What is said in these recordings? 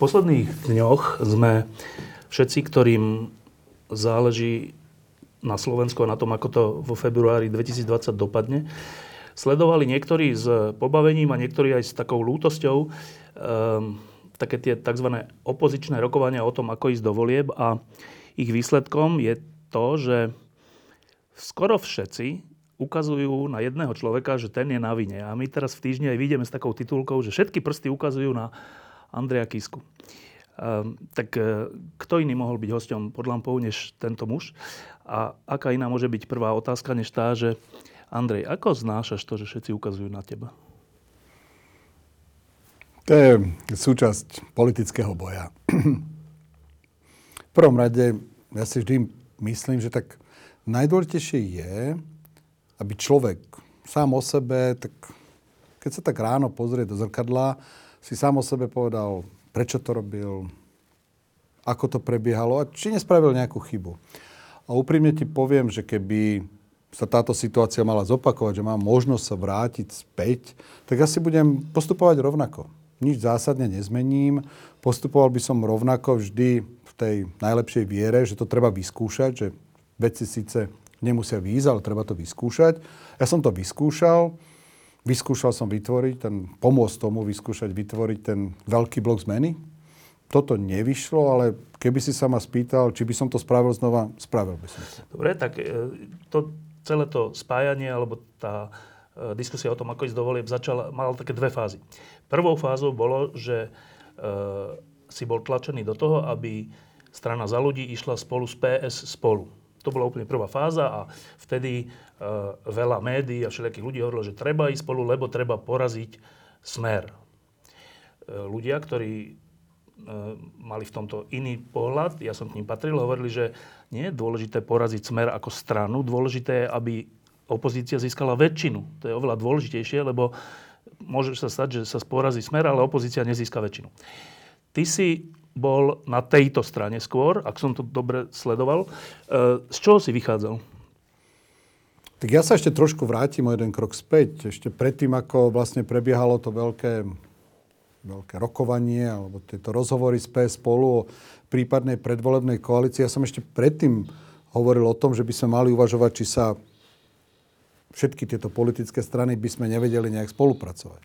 Posledných dňoch sme všetci, ktorým záleží na Slovensku a na tom, ako to vo februári 2020 dopadne, sledovali niektorí s pobavením a niektorí aj s takou lútosťou um, také tie tzv. opozičné rokovania o tom, ako ísť do volieb a ich výsledkom je to, že skoro všetci ukazujú na jedného človeka, že ten je na vine. A my teraz v týždni aj vidíme s takou titulkou, že všetky prsty ukazujú na Andreja Kisku. Um, tak uh, kto iný mohol byť hosťom pod lampou než tento muž? A aká iná môže byť prvá otázka než tá, že Andrej, ako znášaš to, že všetci ukazujú na teba? To je súčasť politického boja. v prvom rade ja si vždy myslím, že tak najdôležitejšie je, aby človek sám o sebe, tak keď sa tak ráno pozrie do zrkadla, si sám o sebe povedal, prečo to robil, ako to prebiehalo a či nespravil nejakú chybu. A úprimne ti poviem, že keby sa táto situácia mala zopakovať, že mám možnosť sa vrátiť späť, tak asi budem postupovať rovnako. Nič zásadne nezmením. Postupoval by som rovnako vždy v tej najlepšej viere, že to treba vyskúšať, že veci síce nemusia výjsť, ale treba to vyskúšať. Ja som to vyskúšal. Vyskúšal som vytvoriť, ten, pomôcť tomu vyskúšať vytvoriť ten veľký blok zmeny. Toto nevyšlo, ale keby si sa ma spýtal, či by som to spravil znova, spravil by som to. Dobre, tak e, to, celé to spájanie, alebo tá e, diskusia o tom, ako ísť do volieb, začala, mal také dve fázy. Prvou fázou bolo, že e, si bol tlačený do toho, aby strana za ľudí išla spolu s PS spolu. To bola úplne prvá fáza a vtedy uh, veľa médií a všelijakých ľudí hovorilo, že treba ísť spolu, lebo treba poraziť smer. Uh, ľudia, ktorí uh, mali v tomto iný pohľad, ja som k ním patril, hovorili, že nie je dôležité poraziť smer ako stranu, dôležité je, aby opozícia získala väčšinu. To je oveľa dôležitejšie, lebo môže sa stať, že sa porazí smer, ale opozícia nezíska väčšinu. Ty si bol na tejto strane skôr, ak som to dobre sledoval. E, z čoho si vychádzal? Tak ja sa ešte trošku vrátim o jeden krok späť. Ešte predtým, ako vlastne prebiehalo to veľké, veľké rokovanie alebo tieto rozhovory s PS spolu o prípadnej predvolebnej koalícii, ja som ešte predtým hovoril o tom, že by sme mali uvažovať, či sa všetky tieto politické strany by sme nevedeli nejak spolupracovať.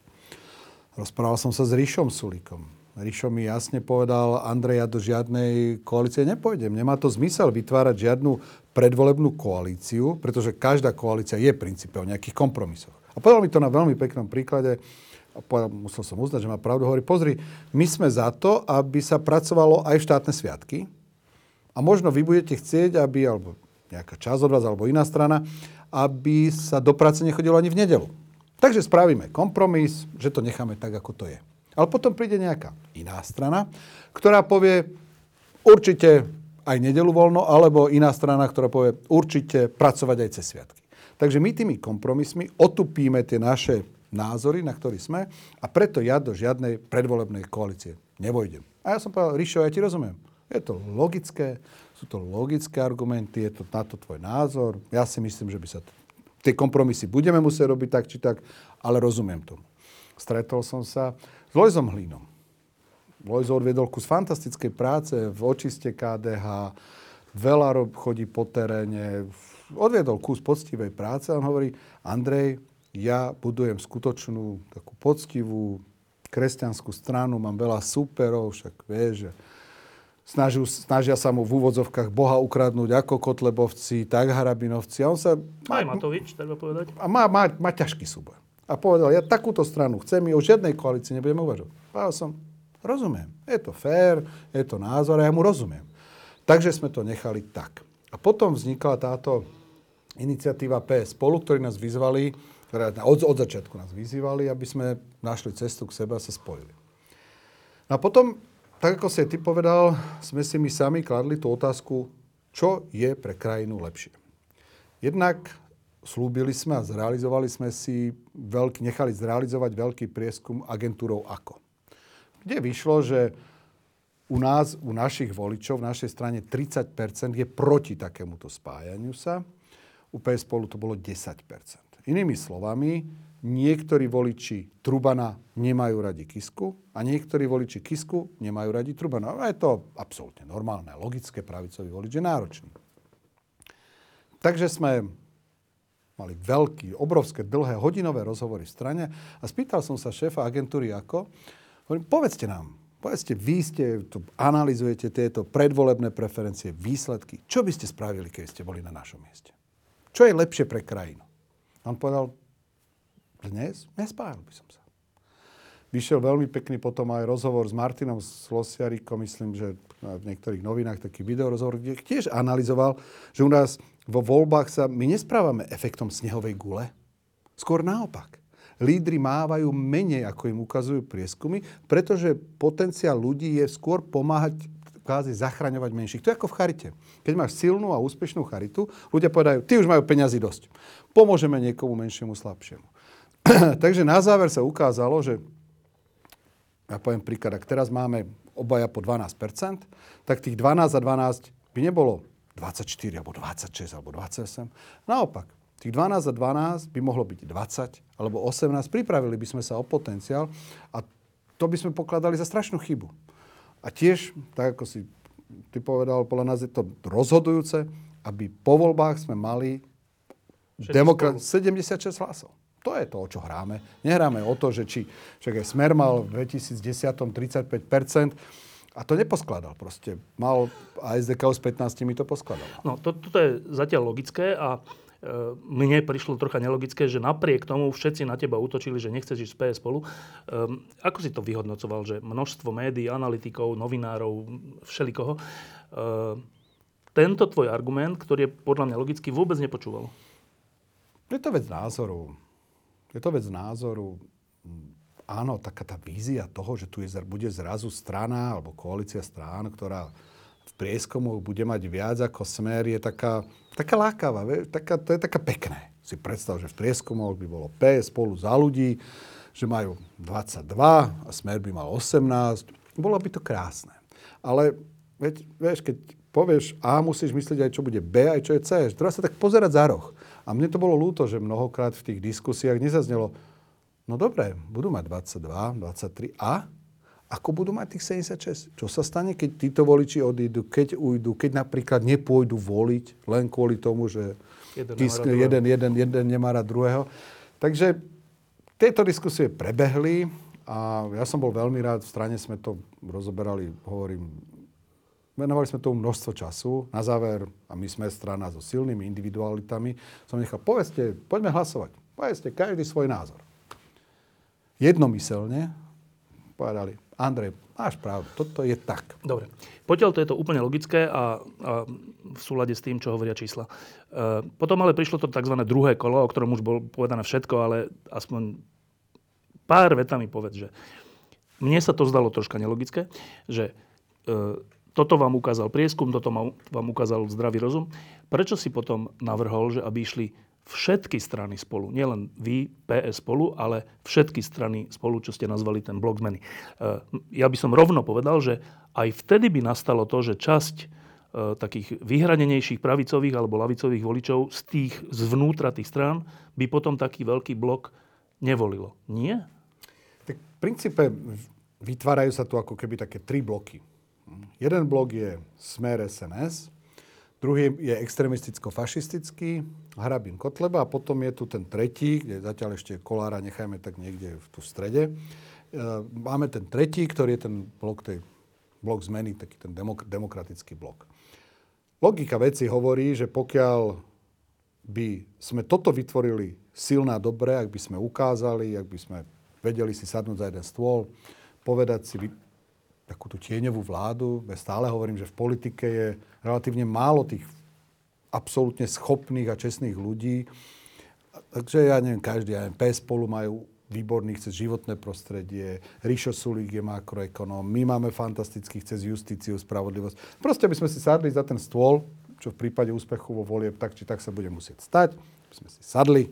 Rozprával som sa s Ríšom Sulíkom Rišo mi jasne povedal, Andrej, ja do žiadnej koalície nepôjdem. Nemá to zmysel vytvárať žiadnu predvolebnú koalíciu, pretože každá koalícia je princípe o nejakých kompromisoch. A povedal mi to na veľmi peknom príklade, a povedal, musel som uznať, že má pravdu, hovorí, pozri, my sme za to, aby sa pracovalo aj v štátne sviatky a možno vy budete chcieť, aby, alebo nejaká časť od vás, alebo iná strana, aby sa do práce nechodilo ani v nedelu. Takže spravíme kompromis, že to necháme tak, ako to je. Ale potom príde nejaká iná strana, ktorá povie určite aj nedelu voľno, alebo iná strana, ktorá povie určite pracovať aj cez sviatky. Takže my tými kompromismi otupíme tie naše názory, na ktorých sme a preto ja do žiadnej predvolebnej koalície nevojdem. A ja som povedal, Ríšo, ja ti rozumiem. Je to logické, sú to logické argumenty, je to na to tvoj názor. Ja si myslím, že by sa tie kompromisy budeme musieť robiť tak či tak, ale rozumiem tomu. Stretol som sa s Lojzom Hlínom. Lojzo odviedol kus fantastickej práce v očiste KDH, veľa rob, chodí po teréne, odviedol kus poctivej práce a on hovorí, Andrej, ja budujem skutočnú takú poctivú kresťanskú stranu, mám veľa superov, však vieš, že snažia, snažia sa mu v úvodzovkách Boha ukradnúť ako Kotlebovci, tak Harabinovci. A on sa... Aj Matovič, treba povedať. A má, má, má ťažký súbor a povedal, ja takúto stranu chcem, my o žiadnej koalícii nebudeme uvažovať. Povedal som, rozumiem, je to fér, je to názor a ja mu rozumiem. Takže sme to nechali tak. A potom vznikla táto iniciatíva PS Spolu, ktorí nás vyzvali, ktoré od, od začiatku nás vyzývali, aby sme našli cestu k sebe a sa spojili. No a potom, tak ako si ty povedal, sme si my sami kladli tú otázku, čo je pre krajinu lepšie. Jednak slúbili sme a zrealizovali sme si, veľký, nechali zrealizovať veľký prieskum agentúrou AKO. Kde vyšlo, že u nás, u našich voličov, v našej strane 30% je proti takémuto spájaniu sa. U PS spolu to bolo 10%. Inými slovami, niektorí voliči Trubana nemajú radi Kisku a niektorí voliči Kisku nemajú radi Trubana. A je to absolútne normálne, logické, pravicový volič je náročný. Takže sme mali veľký, obrovské, dlhé, hodinové rozhovory v strane a spýtal som sa šéfa agentúry ako, hovorím, povedzte nám, povedzte, vy ste, tu analizujete tieto predvolebné preferencie, výsledky. Čo by ste spravili, keby ste boli na našom mieste? Čo je lepšie pre krajinu? On povedal, dnes nespájal by som sa. Vyšiel veľmi pekný potom aj rozhovor s Martinom Slosiarikom, myslím, že v niektorých novinách taký videorozhovor, kde tiež analyzoval, že u nás vo voľbách sa my nesprávame efektom snehovej gule. Skôr naopak. Lídry mávajú menej, ako im ukazujú prieskumy, pretože potenciál ľudí je skôr pomáhať kvázi zachraňovať menších. To je ako v charite. Keď máš silnú a úspešnú charitu, ľudia povedajú, ty už majú peňazí dosť. Pomôžeme niekomu menšiemu, slabšiemu. Takže na záver sa ukázalo, že ja poviem príklad, ak teraz máme obaja po 12%, tak tých 12 a 12 by nebolo 24, alebo 26, alebo 28. Naopak, tých 12 a 12 by mohlo byť 20 alebo 18. Pripravili by sme sa o potenciál a to by sme pokladali za strašnú chybu. A tiež, tak ako si ty povedal, podľa nás je to rozhodujúce, aby po voľbách sme mali demokrat 76 hlasov. To je to, o čo hráme. Nehráme o to, že či však aj Smer mal v 2010 35%, a to neposkladal proste. Mal a SDK s 15 to poskladal. No, to, toto je zatiaľ logické a e, mne prišlo trocha nelogické, že napriek tomu všetci na teba útočili, že nechceš ísť z PS spolu. Um, ako si to vyhodnocoval, že množstvo médií, analytikov, novinárov, všelikoho, uh, tento tvoj argument, ktorý je podľa mňa logicky, vôbec nepočúval? Je to vec názoru. Je to vec názoru. Áno, taká tá vízia toho, že tu je, bude zrazu strana alebo koalícia strán, ktorá v prieskumu bude mať viac ako smer, je taká, taká lákavá, taká, to je taká pekné. Si predstav, že v prieskumoch by bolo P spolu za ľudí, že majú 22 a smer by mal 18. Bolo by to krásne. Ale veď, vieš, keď povieš A, musíš myslieť aj, čo bude B, aj čo je C. Treba sa tak pozerať za roh. A mne to bolo ľúto, že mnohokrát v tých diskusiách nezaznelo, no dobre, budú mať 22, 23 a ako budú mať tých 76? Čo sa stane, keď títo voliči odídu, keď ujdu, keď napríklad nepôjdu voliť len kvôli tomu, že jeden, tisk, jeden, jeden, jeden nemá rád druhého. Takže tieto diskusie prebehli a ja som bol veľmi rád, v strane sme to rozoberali, hovorím, Venovali sme tomu množstvo času. Na záver, a my sme strana so silnými individualitami, som nechal, povedzte, poďme hlasovať. Povedzte každý svoj názor. Jednomyselne povedali, Andrej, máš pravdu, toto je tak. Dobre. Potiaľ to je to úplne logické a, a v súlade s tým, čo hovoria čísla. E, potom ale prišlo to tzv. druhé kolo, o ktorom už bolo povedané všetko, ale aspoň pár vetami povedz, že mne sa to zdalo troška nelogické, že e, toto vám ukázal prieskum, toto vám ukázal zdravý rozum. Prečo si potom navrhol, že aby išli všetky strany spolu, nielen vy, PS spolu, ale všetky strany spolu, čo ste nazvali ten blok zmeny. E, ja by som rovno povedal, že aj vtedy by nastalo to, že časť e, takých vyhranenejších pravicových alebo lavicových voličov z tých zvnútra tých strán by potom taký veľký blok nevolilo. Nie? Tak v princípe vytvárajú sa tu ako keby také tri bloky. Jeden blok je Smer SNS, druhý je extremisticko-fašistický, Hrabin Kotleba a potom je tu ten tretí, kde zatiaľ ešte Kolára nechajme tak niekde v tu strede. E, máme ten tretí, ktorý je ten blok, tej, blok zmeny, taký ten demok- demokratický blok. Logika veci hovorí, že pokiaľ by sme toto vytvorili silná dobre, ak by sme ukázali, ak by sme vedeli si sadnúť za jeden stôl, povedať si, takú tú tieňovú vládu. Ja stále hovorím, že v politike je relatívne málo tých absolútne schopných a čestných ľudí. Takže ja neviem, každý, ja neviem, PS spolu majú výborný, chce životné prostredie, Ríšo Sulík je makroekonóm, my máme fantastický, chce justíciu, spravodlivosť. Proste by sme si sadli za ten stôl, čo v prípade úspechu vo volieb tak či tak sa bude musieť stať, by sme si sadli,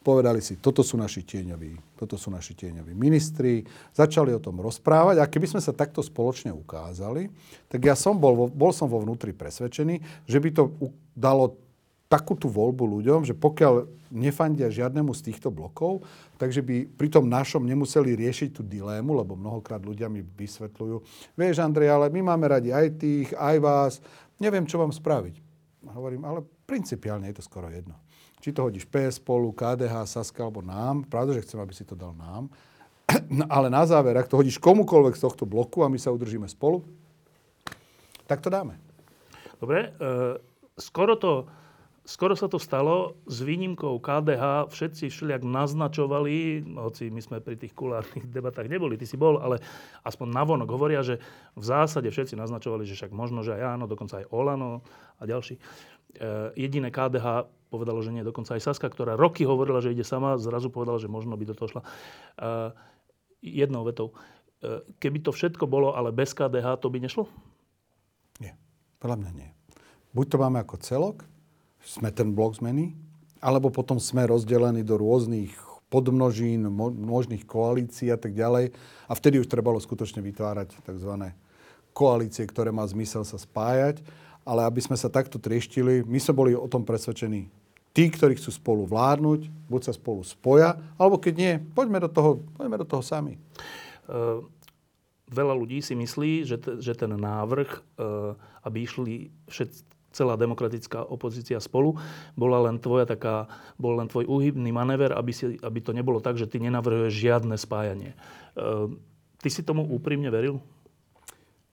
povedali si, toto sú naši tieňoví, toto sú naši tieňoví ministri, začali o tom rozprávať a keby sme sa takto spoločne ukázali, tak ja som bol, bol som vo vnútri presvedčený, že by to dalo takú tú voľbu ľuďom, že pokiaľ nefandia žiadnemu z týchto blokov, takže by pri tom našom nemuseli riešiť tú dilému, lebo mnohokrát ľudia mi vysvetľujú, vieš Andrej, ale my máme radi aj tých, aj vás, neviem, čo vám spraviť. Hovorím, ale principiálne je to skoro jedno. Či to hodíš PS spolu, KDH, Saska alebo nám, pravda, že chcem, aby si to dal nám, no, ale na záver, ak to hodíš komukoľvek z tohto bloku a my sa udržíme spolu, tak to dáme. Dobre, e, skoro to Skoro sa to stalo, s výnimkou KDH všetci všelijak naznačovali, hoci my sme pri tých kulárnych debatách neboli, ty si bol, ale aspoň navonok hovoria, že v zásade všetci naznačovali, že však možno, že aj áno, dokonca aj Olano a ďalší. E, jediné KDH povedalo, že nie, dokonca aj Saska, ktorá roky hovorila, že ide sama, zrazu povedala, že možno by do toho šla. E, jednou vetou. E, keby to všetko bolo, ale bez KDH, to by nešlo? Nie. Podľa mňa nie. Buď to máme ako celok, sme ten blok zmeny, alebo potom sme rozdelení do rôznych podmnožín, možných koalícií a tak ďalej. A vtedy už trebalo skutočne vytvárať tzv. koalície, ktoré má zmysel sa spájať. Ale aby sme sa takto trieštili, my sme boli o tom presvedčení. Tí, ktorí chcú spolu vládnuť, buď sa spolu spoja, alebo keď nie, poďme do toho, poďme do toho sami. Uh, veľa ľudí si myslí, že, te, že ten návrh, uh, aby išli všetci celá demokratická opozícia spolu, bola len tvoja taká, bol len tvoj úhybný manéver, aby, si, aby to nebolo tak, že ty nenavrhuješ žiadne spájanie. E, ty si tomu úprimne veril?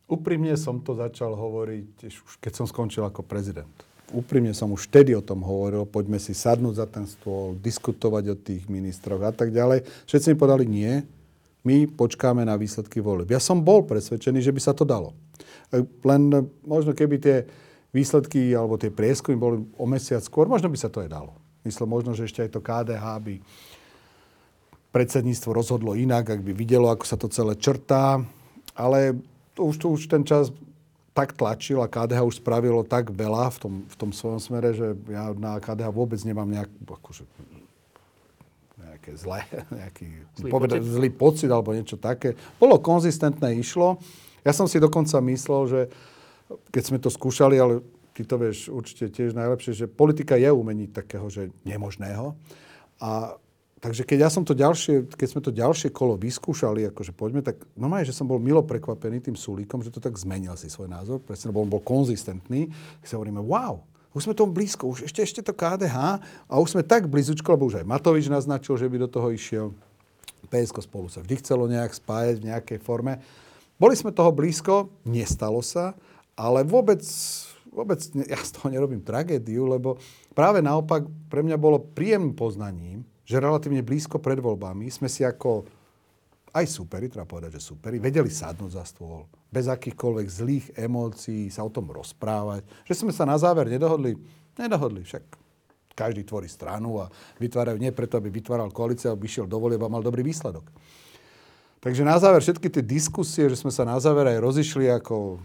Úprimne som to začal hovoriť, už keď som skončil ako prezident. Úprimne som už vtedy o tom hovoril, poďme si sadnúť za ten stôl, diskutovať o tých ministroch a tak ďalej. Všetci mi povedali nie, my počkáme na výsledky volieb. Ja som bol presvedčený, že by sa to dalo. E, len možno keby tie výsledky alebo tie prieskumy boli o mesiac skôr, možno by sa to aj dalo. Myslím, možno, že ešte aj to KDH by predsedníctvo rozhodlo inak, ak by videlo, ako sa to celé črtá. Ale už, to už ten čas tak tlačil a KDH už spravilo tak veľa v tom, v tom svojom smere, že ja na KDH vôbec nemám nejak, akože, nejaké zlé, nejaký zlý, povedať, pocit. zlý pocit alebo niečo také. Bolo konzistentné, išlo. Ja som si dokonca myslel, že keď sme to skúšali, ale ty to vieš určite tiež najlepšie, že politika je umení takého, že nemožného. A takže keď ja som to ďalšie, keď sme to ďalšie kolo vyskúšali, akože poďme, tak no že som bol milo prekvapený tým Sulíkom, že to tak zmenil si svoj názor, presne, lebo on bol konzistentný. Tak si hovoríme, wow, už sme tomu blízko, už ešte, ešte to KDH a už sme tak blízučko, lebo už aj Matovič naznačil, že by do toho išiel. PSK spolu sa vždy chcelo nejak spájať v nejakej forme. Boli sme toho blízko, nestalo sa ale vôbec, vôbec ja z toho nerobím tragédiu, lebo práve naopak pre mňa bolo príjemným poznaním, že relatívne blízko pred voľbami sme si ako aj superi, treba povedať, že superi, vedeli sadnúť za stôl, bez akýchkoľvek zlých emócií sa o tom rozprávať. Že sme sa na záver nedohodli, nedohodli, však každý tvorí stranu a vytvárajú nie preto, aby vytváral koalíciu, aby išiel do volieb a mal dobrý výsledok. Takže na záver všetky tie diskusie, že sme sa na záver aj rozišli ako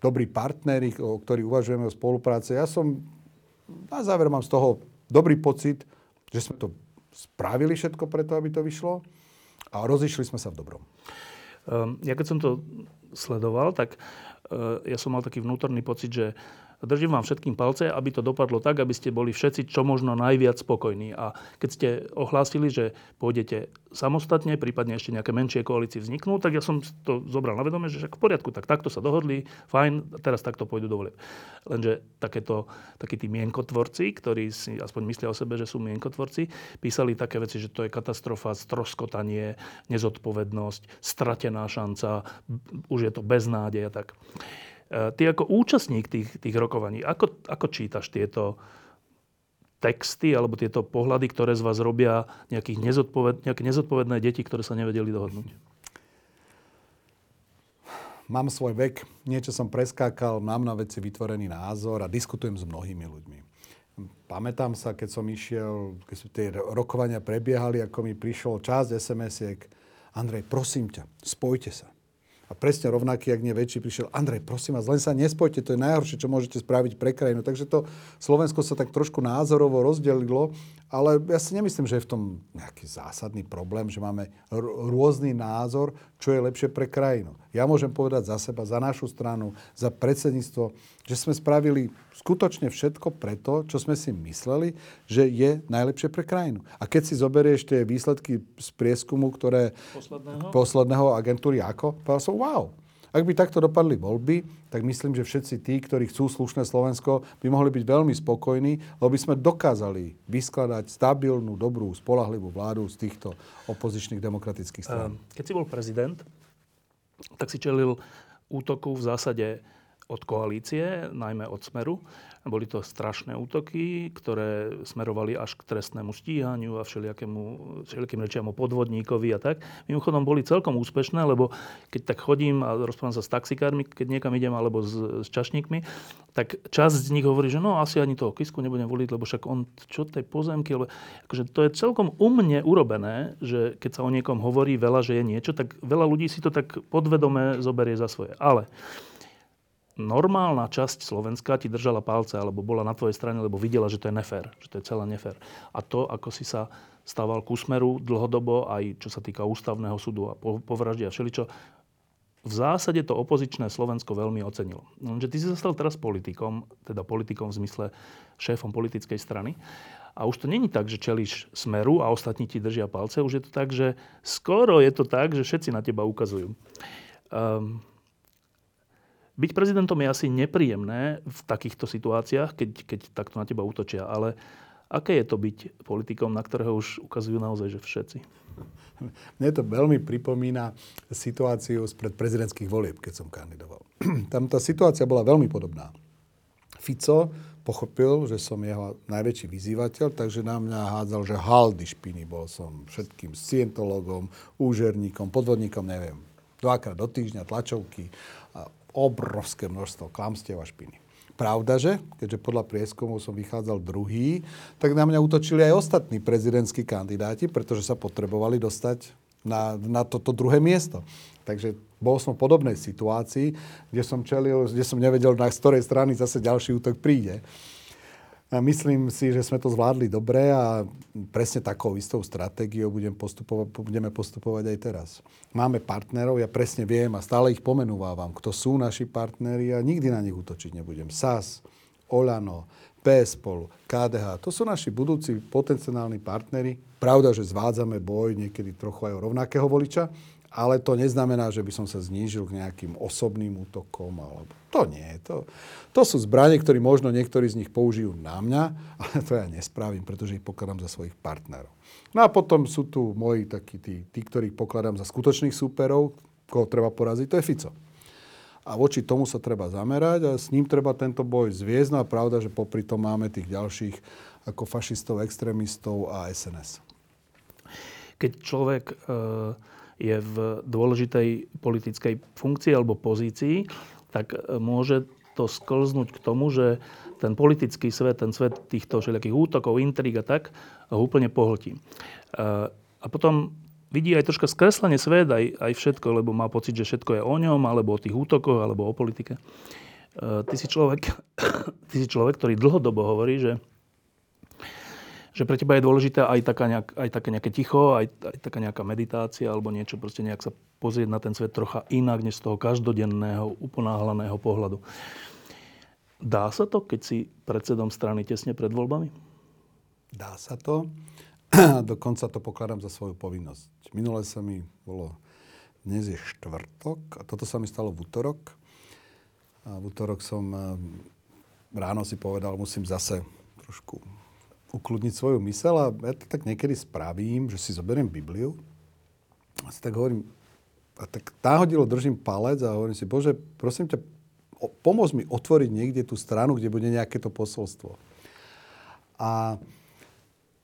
dobrí partneri, o ktorých uvažujeme o spolupráce. Ja som, na záver mám z toho dobrý pocit, že sme to spravili všetko preto, aby to vyšlo a rozišli sme sa v dobrom. Ehm, ja keď som to sledoval, tak eh, ja som mal taký vnútorný pocit, že držím vám všetkým palce, aby to dopadlo tak, aby ste boli všetci čo možno najviac spokojní. A keď ste ohlásili, že pôjdete samostatne, prípadne ešte nejaké menšie koalície vzniknú, tak ja som to zobral na vedomie, že však v poriadku, tak takto sa dohodli, fajn, teraz takto pôjdu do. Lenže takéto, takí tí mienkotvorci, ktorí si aspoň myslia o sebe, že sú mienkotvorci, písali také veci, že to je katastrofa, stroskotanie, nezodpovednosť, stratená šanca, už je to beznádej a tak. Eh, ty ako účastník tých, tých rokovaní, ako, ako čítaš tieto texty alebo tieto pohľady, ktoré z vás robia nejakých nezodpoved, nejaké nezodpovedné deti, ktoré sa nevedeli dohodnúť? Mám svoj vek, niečo som preskákal, mám na veci vytvorený názor a diskutujem s mnohými ľuďmi. Pamätám sa, keď som išiel, keď sú tie rokovania prebiehali, ako mi prišlo časť SMS-iek. Andrej, prosím ťa, spojte sa. A presne rovnaký, ak nie väčší, prišiel Andrej, prosím vás, len sa nespojte, to je najhoršie, čo môžete spraviť pre krajinu. Takže to Slovensko sa tak trošku názorovo rozdelilo, ale ja si nemyslím, že je v tom nejaký zásadný problém, že máme r- rôzny názor, čo je lepšie pre krajinu. Ja môžem povedať za seba, za našu stranu, za predsedníctvo, že sme spravili skutočne všetko preto, čo sme si mysleli, že je najlepšie pre krajinu. A keď si zoberieš tie výsledky z prieskumu, ktoré posledného, posledného agentúry ako, povedal som, wow, ak by takto dopadli voľby, tak myslím, že všetci tí, ktorí chcú slušné Slovensko, by mohli byť veľmi spokojní, lebo by sme dokázali vyskladať stabilnú, dobrú, spolahlivú vládu z týchto opozičných demokratických strán. Ehm, keď si bol prezident, tak si čelil útoku v zásade od koalície, najmä od Smeru. Boli to strašné útoky, ktoré smerovali až k trestnému stíhaniu a všelijakému, všelijakým rečiam o podvodníkovi a tak. Mimochodom boli celkom úspešné, lebo keď tak chodím a rozprávam sa s taxikármi, keď niekam idem, alebo s, s čašníkmi, tak časť z nich hovorí, že no asi ani toho Kisku nebudem voliť, lebo však on čo tej pozemky, lebo akože to je celkom umne urobené, že keď sa o niekom hovorí veľa, že je niečo, tak veľa ľudí si to tak podvedome zoberie za svoje. Ale normálna časť Slovenska ti držala palce alebo bola na tvojej strane, lebo videla, že to je nefér, že to je celé nefér. A to, ako si sa stával ku smeru dlhodobo, aj čo sa týka ústavného súdu a povraždia a všeličo, v zásade to opozičné Slovensko veľmi ocenilo. Lenže ty si sa stal teraz politikom, teda politikom v zmysle šéfom politickej strany. A už to není tak, že čelíš smeru a ostatní ti držia palce. Už je to tak, že skoro je to tak, že všetci na teba ukazujú. Um, byť prezidentom je asi nepríjemné v takýchto situáciách, keď, keď takto na teba útočia, ale aké je to byť politikom, na ktorého už ukazujú naozaj, že všetci? Mne to veľmi pripomína situáciu spred prezidentských volieb, keď som kandidoval. Tam tá situácia bola veľmi podobná. Fico pochopil, že som jeho najväčší vyzývateľ, takže na mňa hádzal, že haldy špiny. Bol som všetkým scientologom, úžerníkom, podvodníkom, neviem. Dvakrát do týždňa, tlačovky obrovské množstvo klamstiev a špiny. Pravda, že keďže podľa prieskumov som vychádzal druhý, tak na mňa útočili aj ostatní prezidentskí kandidáti, pretože sa potrebovali dostať na, na toto druhé miesto. Takže bol som v podobnej situácii, kde som čelil, kde som nevedel, na ktorej strany zase ďalší útok príde. Myslím si, že sme to zvládli dobre a presne takou istou stratégiou budem postupovať, budeme postupovať aj teraz. Máme partnerov, ja presne viem a stále ich pomenúvam, kto sú naši partneri a nikdy na nich útočiť nebudem. SAS, Olano, PS KDH, to sú naši budúci potenciálni partneri. Pravda, že zvádzame boj niekedy trochu aj o rovnakého voliča, ale to neznamená, že by som sa znížil k nejakým osobným útokom. Alebo... To nie. To, to sú zbranie, ktoré možno niektorí z nich použijú na mňa, ale to ja nespravím, pretože ich pokladám za svojich partnerov. No a potom sú tu moji takí tí, tí ktorých pokladám za skutočných súperov, koho treba poraziť, to je Fico. A voči tomu sa treba zamerať a s ním treba tento boj zviezť. No a pravda, že popri tom máme tých ďalších ako fašistov, extrémistov a SNS. Keď človek e je v dôležitej politickej funkcii alebo pozícii, tak e, môže to sklznúť k tomu, že ten politický svet, ten svet týchto všelijakých útokov, intrig a tak, ho úplne pohltí. E, a potom vidí aj troška skreslenie svet, aj, aj všetko, lebo má pocit, že všetko je o ňom, alebo o tých útokoch, alebo o politike. E, ty si človek, ty si človek ktorý dlhodobo hovorí, že že pre teba je dôležité aj, taká nejak, aj také nejaké ticho, aj, aj taká nejaká meditácia alebo niečo, proste nejak sa pozrieť na ten svet trocha inak, než z toho každodenného, uponáhlaného pohľadu. Dá sa to, keď si predsedom strany tesne pred voľbami? Dá sa to. Dokonca to pokladám za svoju povinnosť. Minule sa mi bolo, dnes je štvrtok a toto sa mi stalo v útorok. A v útorok som eh, ráno si povedal, musím zase trošku ukludniť svoju mysel a ja to tak niekedy spravím, že si zoberiem Bibliu a si tak hovorím, a tak náhodilo držím palec a hovorím si, Bože, prosím ťa, pomôž mi otvoriť niekde tú stranu, kde bude nejaké to posolstvo. A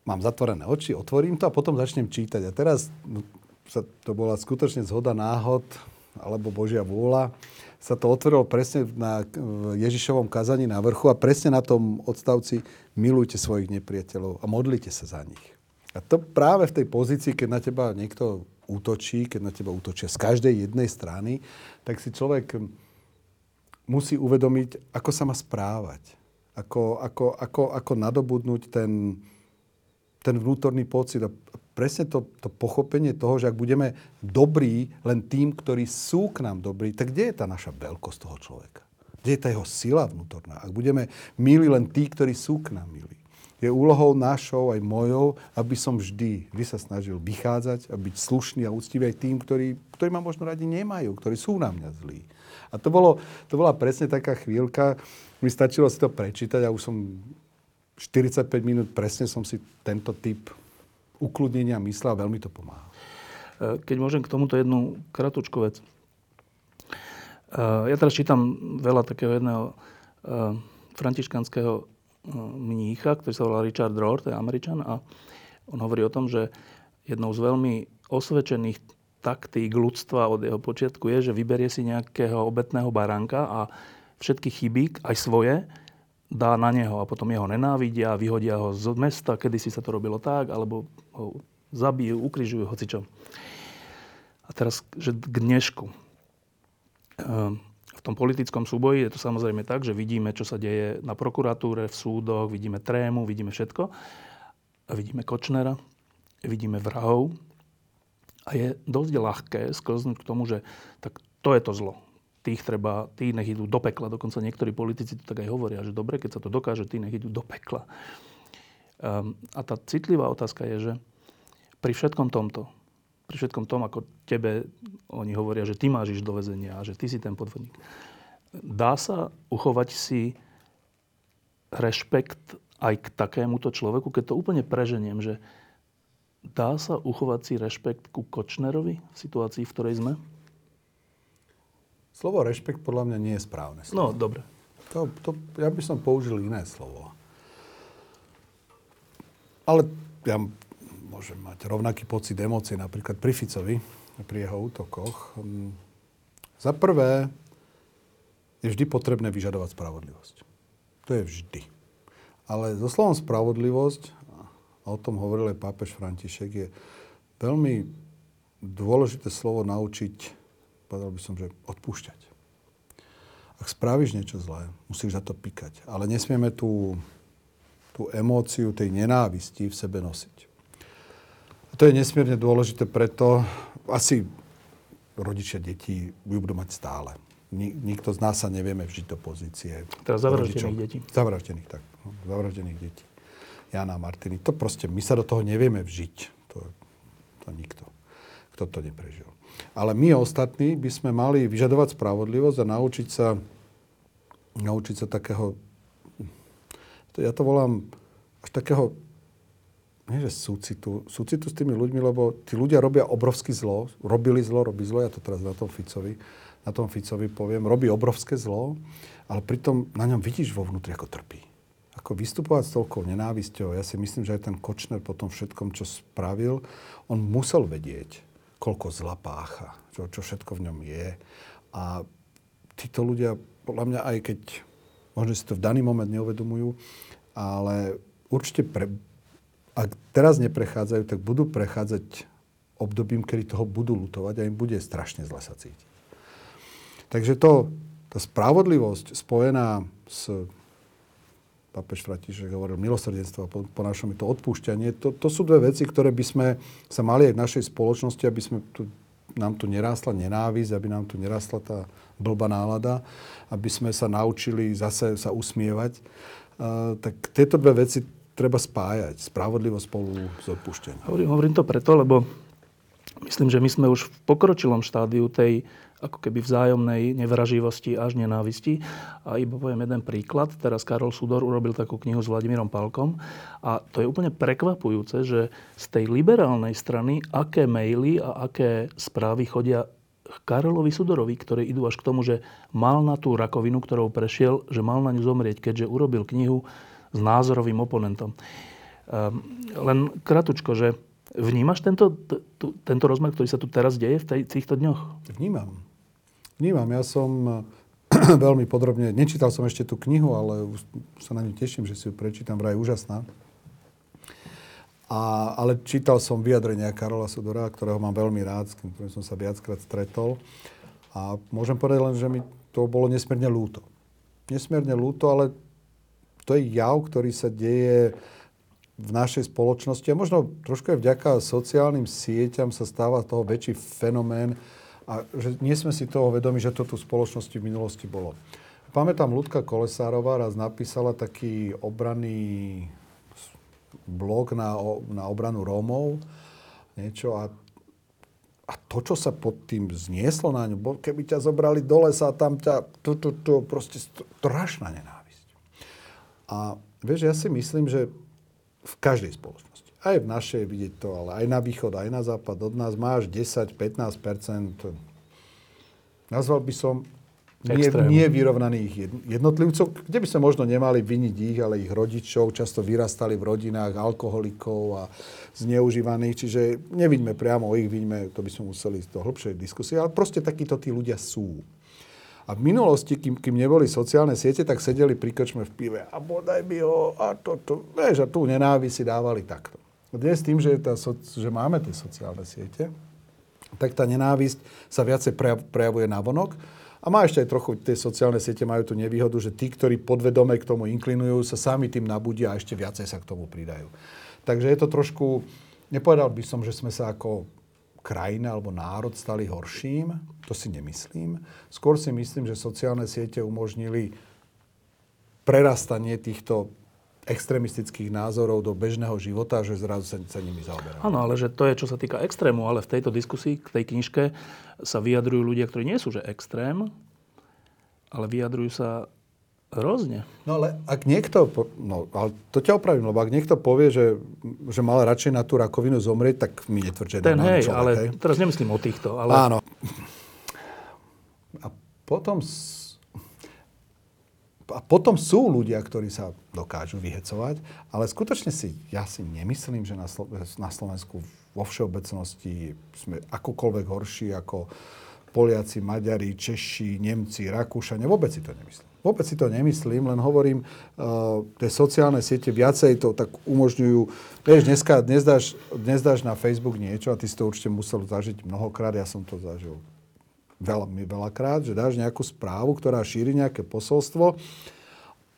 mám zatvorené oči, otvorím to a potom začnem čítať. A teraz no, sa, to bola skutočne zhoda náhod, alebo Božia vôľa, sa to otvorilo presne na Ježišovom kazaní na vrchu a presne na tom odstavci milujte svojich nepriateľov a modlite sa za nich. A to práve v tej pozícii, keď na teba niekto útočí, keď na teba útočia z každej jednej strany, tak si človek musí uvedomiť, ako sa má správať. Ako, ako, ako, ako nadobudnúť ten, ten vnútorný pocit a presne to, to pochopenie toho, že ak budeme dobrí len tým, ktorí sú k nám dobrí, tak kde je tá naša veľkosť toho človeka? Kde je tá jeho sila vnútorná? Ak budeme milí len tí, ktorí sú k nám milí. Je úlohou našou aj mojou, aby som vždy, vždy sa snažil vychádzať a byť slušný a úctivý aj tým, ktorí, ktorí ma možno radi nemajú, ktorí sú na mňa zlí. A to, bolo, to bola presne taká chvíľka, mi stačilo si to prečítať a už som 45 minút presne som si tento typ ukludnenia mysle a veľmi to pomáha. E, keď môžem k tomuto jednu kratučku vec. E, ja teraz čítam veľa takého jedného e, františkanského mnícha, ktorý sa volá Richard Rohr, to je Američan, a on hovorí o tom, že jednou z veľmi osvedčených taktík ľudstva od jeho počiatku je, že vyberie si nejakého obetného baránka a všetky chyby, aj svoje, dá na neho a potom jeho nenávidia, vyhodia ho z mesta, kedy si sa to robilo tak, alebo ho zabijú, ukrižujú, hocičo. A teraz, že k dnešku. Ehm, v tom politickom súboji je to samozrejme tak, že vidíme, čo sa deje na prokuratúre, v súdoch, vidíme trému, vidíme všetko. A vidíme Kočnera, vidíme vrahov. A je dosť ľahké sklznúť k tomu, že tak to je to zlo tých treba, tí nech idú do pekla. Dokonca niektorí politici to tak aj hovoria, že dobre, keď sa to dokáže, tí nech idú do pekla. Um, a tá citlivá otázka je, že pri všetkom tomto, pri všetkom tom, ako tebe oni hovoria, že ty máš ísť do väzenia a že ty si ten podvodník, dá sa uchovať si rešpekt aj k takémuto človeku, keď to úplne preženiem, že dá sa uchovať si rešpekt ku Kočnerovi v situácii, v ktorej sme? Slovo rešpekt podľa mňa nie je správne slovo. No, dobre. To, to, ja by som použil iné slovo. Ale ja môžem mať rovnaký pocit emócie napríklad pri Ficovi, pri jeho útokoch. Za prvé je vždy potrebné vyžadovať spravodlivosť. To je vždy. Ale so slovom spravodlivosť, a o tom hovoril aj pápež František, je veľmi dôležité slovo naučiť povedal by som, že odpúšťať. Ak spravíš niečo zlé, musíš za to pikať. Ale nesmieme tú, tú emóciu tej nenávisti v sebe nosiť. A to je nesmierne dôležité preto, asi rodičia detí ju budú mať stále. Nikto z nás sa nevieme vžiť do pozície. Teraz zavraždených detí. Zavraždených, tak. No, zavraždených detí. Jana Martiny. To proste, my sa do toho nevieme vžiť. To, to nikto, kto to neprežil. Ale my ostatní by sme mali vyžadovať spravodlivosť a naučiť sa, naučiť sa takého, ja to volám až takého, nie že súcitu, súcitu s tými ľuďmi, lebo tí ľudia robia obrovské zlo, robili zlo, robí zlo, ja to teraz na tom Ficovi, na tom Ficovi poviem, robí obrovské zlo, ale pritom na ňom vidíš vo vnútri, ako trpí. Ako vystupovať s toľkou nenávisťou, ja si myslím, že aj ten Kočner po tom všetkom, čo spravil, on musel vedieť, koľko zla pácha, čo, čo všetko v ňom je. A títo ľudia, podľa mňa, aj keď možno si to v daný moment neuvedomujú, ale určite, pre, ak teraz neprechádzajú, tak budú prechádzať obdobím, kedy toho budú lutovať a im bude strašne zle sa cítiť. Takže to, tá spravodlivosť spojená s papež František hovoril milosrdenstvo a po, po našom je to odpúšťanie. To, to sú dve veci, ktoré by sme sa mali aj v našej spoločnosti, aby sme tu, nám tu nerástla nenávisť, aby nám tu nerástla tá blbá nálada, aby sme sa naučili zase sa usmievať. Uh, tak tieto dve veci treba spájať. Spravodlivosť spolu s odpúšťaním. Hovorím, hovorím to preto, lebo myslím, že my sme už v pokročilom štádiu tej ako keby vzájomnej nevraživosti až nenávisti. A iba poviem jeden príklad. Teraz Karol Sudor urobil takú knihu s Vladimírom Palkom a to je úplne prekvapujúce, že z tej liberálnej strany aké maily a aké správy chodia Karolovi Sudorovi, ktoré idú až k tomu, že mal na tú rakovinu, ktorou prešiel, že mal na ňu zomrieť, keďže urobil knihu s názorovým oponentom. Um, len kratučko, že vnímaš tento, t- t- tento rozmer, ktorý sa tu teraz deje v tej, týchto dňoch? Vnímam. Vnímam, ja som veľmi podrobne, nečítal som ešte tú knihu, ale už sa na ňu teším, že si ju prečítam, vraj úžasná. A, ale čítal som vyjadrenia Karola Sudora, ktorého mám veľmi rád, s ktorým som sa viackrát stretol. A môžem povedať len, že mi to bolo nesmierne ľúto. Nesmierne ľúto, ale to je jav, ktorý sa deje v našej spoločnosti a možno trošku aj vďaka sociálnym sieťam sa stáva toho väčší fenomén a že nie sme si toho vedomi, že to tu v spoločnosti v minulosti bolo. Pamätám, Ľudka Kolesárová raz napísala taký obranný blok na, na obranu Rómov, niečo a, a to, čo sa pod tým znieslo na ňu, keby ťa zobrali do lesa a tam ťa, tu, tu, tu, proste strašná nenávisť. A vieš, ja si myslím, že v každej spoločnosti, aj v našej vidieť to, ale aj na východ, aj na západ od nás máš 10-15%, nazval by som nie, nie vyrovnaných jednotlivcov, kde by sme možno nemali viniť ich, ale ich rodičov. Často vyrastali v rodinách alkoholikov a zneužívaných, čiže nevidíme priamo ich, vidíme, to by sme museli ísť do hĺbšej diskusie, ale proste takíto tí ľudia sú. A v minulosti, kým, kým neboli sociálne siete, tak sedeli pri krčme v pive a bodaj by ho a toto, vieš, a tú nenávisť si dávali takto. Dnes tým, že, tá, že máme tie sociálne siete, tak tá nenávisť sa viacej prejavuje na vonok a má ešte aj trochu, tie sociálne siete majú tú nevýhodu, že tí, ktorí podvedome k tomu inklinujú, sa sami tým nabudia a ešte viacej sa k tomu pridajú. Takže je to trošku, nepovedal by som, že sme sa ako krajina alebo národ stali horším, to si nemyslím. Skôr si myslím, že sociálne siete umožnili prerastanie týchto extrémistických názorov do bežného života, že zrazu sa, sa nimi zaoberáme. Áno, ale že to je, čo sa týka extrému, ale v tejto diskusii, k tej knižke, sa vyjadrujú ľudia, ktorí nie sú že extrém, ale vyjadrujú sa rôzne. No ale ak niekto, no ale to ťa opravím, lebo ak niekto povie, že, že mal radšej na tú rakovinu zomrieť, tak mi netvrdže, Ten hej, človek, ale hej. teraz nemyslím o týchto. Ale... Áno. A potom a potom sú ľudia, ktorí sa dokážu vyhecovať, ale skutočne si, ja si nemyslím, že na, Slo- na Slovensku vo všeobecnosti sme akokoľvek horší ako Poliaci, Maďari, Češi, Nemci, Rakúšania. Vôbec si to nemyslím. Vôbec si to nemyslím, len hovorím, uh, tie sociálne siete viacej to tak umožňujú. Vieš, dneska, dnes dáš, dnes dáš na Facebook niečo a ty si to určite musel zažiť mnohokrát, ja som to zažil veľmi veľakrát, že dáš nejakú správu, ktorá šíri nejaké posolstvo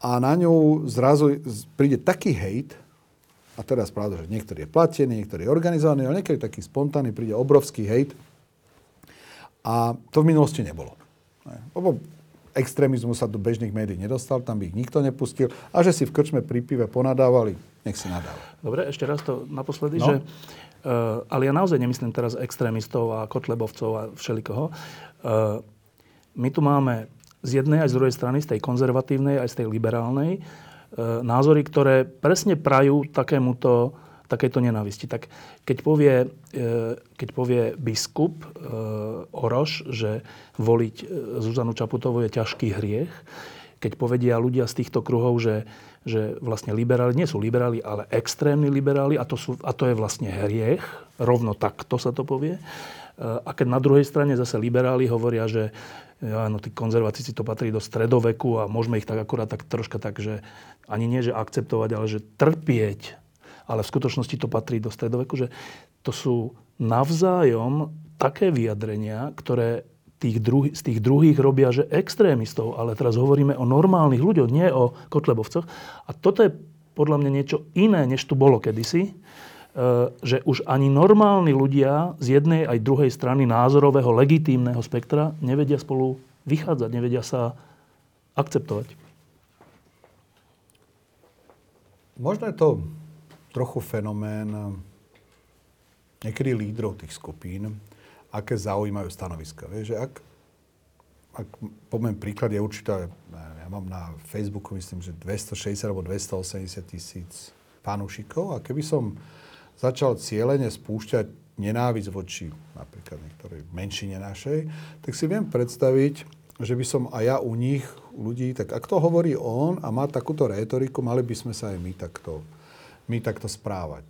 a na ňu zrazu príde taký hejt, a teraz pravda, že niektorý je platený, niektorý je organizovaný, ale niektorý taký spontánny, príde obrovský hejt. A to v minulosti nebolo. Lebo extrémizmus sa do bežných médií nedostal, tam by ich nikto nepustil. A že si v krčme pri pive ponadávali, nech si nadávali. Dobre, ešte raz to naposledy, no. že... Uh, ale ja naozaj nemyslím teraz extrémistov a kotlebovcov a všelikoho. Uh, my tu máme z jednej aj z druhej strany, z tej konzervatívnej aj z tej liberálnej, e, názory, ktoré presne prajú takémuto, takéto nenávisti. Tak keď povie, keď povie biskup Oroš, že voliť Zuzanu Čaputovú je ťažký hriech, keď povedia ľudia z týchto kruhov, že, že vlastne liberáli, nie sú liberáli, ale extrémni liberáli a to, sú, a to je vlastne hriech, rovno takto sa to povie. A keď na druhej strane zase liberáli hovoria, že áno, tí konzervatíci to patrí do stredoveku a môžeme ich tak akurát tak troška tak, že ani nie, že akceptovať, ale že trpieť. Ale v skutočnosti to patrí do stredoveku, že to sú navzájom také vyjadrenia, ktoré tých druh- z tých druhých robia, že extrémistov, ale teraz hovoríme o normálnych ľuďoch, nie o kotlebovcoch. A toto je podľa mňa niečo iné, než tu bolo kedysi. E, že už ani normálni ľudia z jednej aj druhej strany názorového legitímneho spektra nevedia spolu vychádzať, nevedia sa akceptovať. Možno je to trochu fenomén niekedy lídrov tých skupín, aké zaujímajú stanoviska. Vieš, že ak, ak poviem príklad, je určite, ja mám na Facebooku myslím, že 260 alebo 280 tisíc fanúšikov a keby som začal cieľene spúšťať nenávisť voči napríklad niektorej menšine našej, tak si viem predstaviť, že by som aj ja u nich, ľudí, tak ak to hovorí on a má takúto rétoriku, mali by sme sa aj my takto, my takto správať.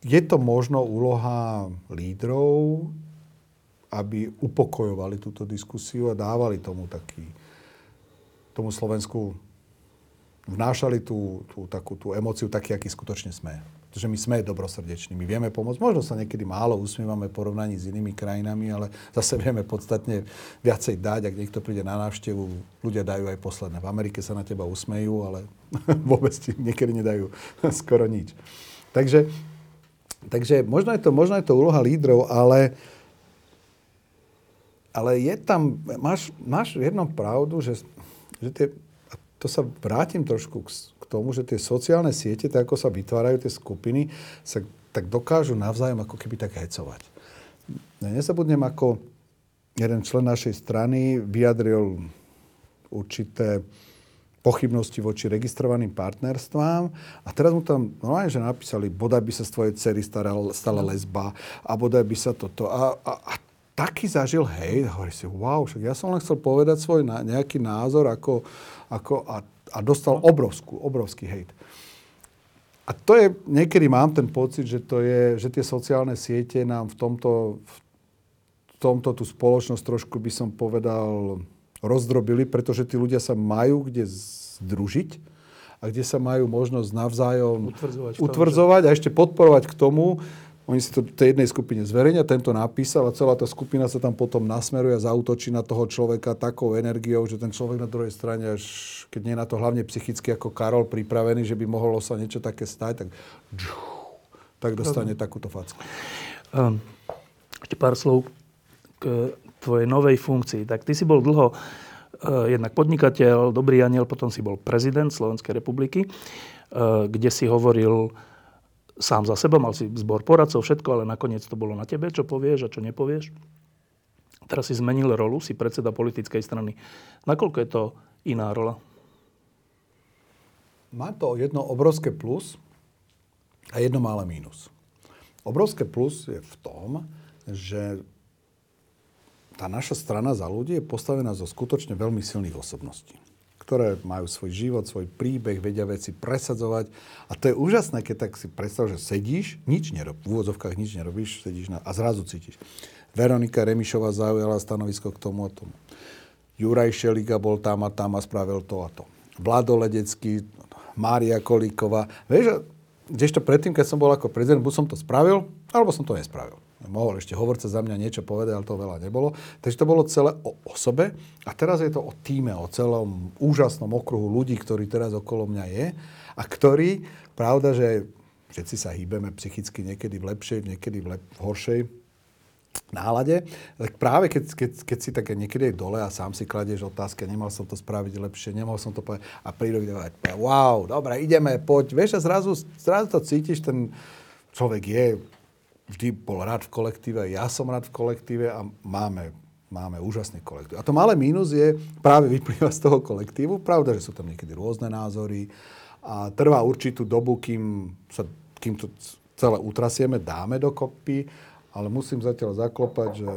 Je to možno úloha lídrov aby upokojovali túto diskusiu a dávali tomu taký, tomu Slovensku, vnášali tú, tú, takú, tú emociu taký, aký skutočne sme. Pretože my sme dobrosrdeční, my vieme pomôcť. Možno sa niekedy málo usmievame v porovnaní s inými krajinami, ale zase vieme podstatne viacej dať. Ak niekto príde na návštevu, ľudia dajú aj posledné. V Amerike sa na teba usmejú, ale vôbec ti niekedy nedajú skoro nič. Takže, takže možno, je to, možno je to úloha lídrov, ale, ale je tam, máš, máš jednom pravdu, že, že tie, to sa vrátim trošku k tomu, že tie sociálne siete, tak ako sa vytvárajú tie skupiny, sa tak dokážu navzájom ako keby tak hecovať. Nezabudnem, ako jeden člen našej strany vyjadril určité pochybnosti voči registrovaným partnerstvám a teraz mu tam normálne, že napísali, bodaj by sa z tvojej cery stala, stala lesba a bodaj by sa toto. A, a, a taký zažil hej, a hovorí si, wow, však ja som len chcel povedať svoj na, nejaký názor ako, ako, a a dostal obrovskú, obrovský hejt. A to je, niekedy mám ten pocit, že, to je, že tie sociálne siete nám v tomto, v tomto tú spoločnosť trošku by som povedal rozdrobili, pretože tí ľudia sa majú kde združiť a kde sa majú možnosť navzájom utvrdzovať, utvrdzovať a ešte podporovať k tomu, oni si to tej jednej skupine zverejnia, tento napísal a celá tá skupina sa tam potom nasmeruje a zautočí na toho človeka takou energiou, že ten človek na druhej strane, až keď nie je na to hlavne psychicky ako Karol pripravený, že by mohlo sa niečo také stať, tak, tak dostane takúto facku. Um, ešte pár slov k tvojej novej funkcii. Tak ty si bol dlho uh, jednak podnikateľ, dobrý aniel, potom si bol prezident Slovenskej republiky, uh, kde si hovoril sám za seba, mal si zbor poradcov, všetko, ale nakoniec to bolo na tebe, čo povieš a čo nepovieš. Teraz si zmenil rolu, si predseda politickej strany. Nakoľko je to iná rola? Má to jedno obrovské plus a jedno malé mínus. Obrovské plus je v tom, že tá naša strana za ľudí je postavená zo skutočne veľmi silných osobností ktoré majú svoj život, svoj príbeh, vedia veci presadzovať. A to je úžasné, keď tak si predstav, že sedíš, nič nerobíš, v úvodzovkách nič nerobíš, sedíš na, a zrazu cítiš. Veronika Remišová zaujala stanovisko k tomu a tomu. Juraj Šeliga bol tam a tam a spravil to a to. Vlado Ledecký, Mária Kolíková. Vieš, kdežto predtým, keď som bol ako prezident, buď som to spravil, alebo som to nespravil mohol ešte hovorca za mňa niečo povedať, ale to veľa nebolo. Takže to bolo celé o osobe a teraz je to o týme, o celom úžasnom okruhu ľudí, ktorí teraz okolo mňa je a ktorí, pravda, že všetci sa hýbeme psychicky niekedy v lepšej, niekedy v, lep- v horšej nálade, tak práve keď, keď, keď si také niekedy dole a sám si kladieš otázky, nemal som to spraviť lepšie, nemal som to povedať a prídu wow, dobre, ideme, poď, vieš, a zrazu, zrazu to cítiš, ten človek je vždy bol rád v kolektíve, ja som rád v kolektíve a máme, máme úžasný kolektív. A to malé mínus je, práve vyplýva z toho kolektívu. Pravda, že sú tam niekedy rôzne názory a trvá určitú dobu, kým, sa, kým to celé utrasieme, dáme dokopy, ale musím zatiaľ zaklopať, že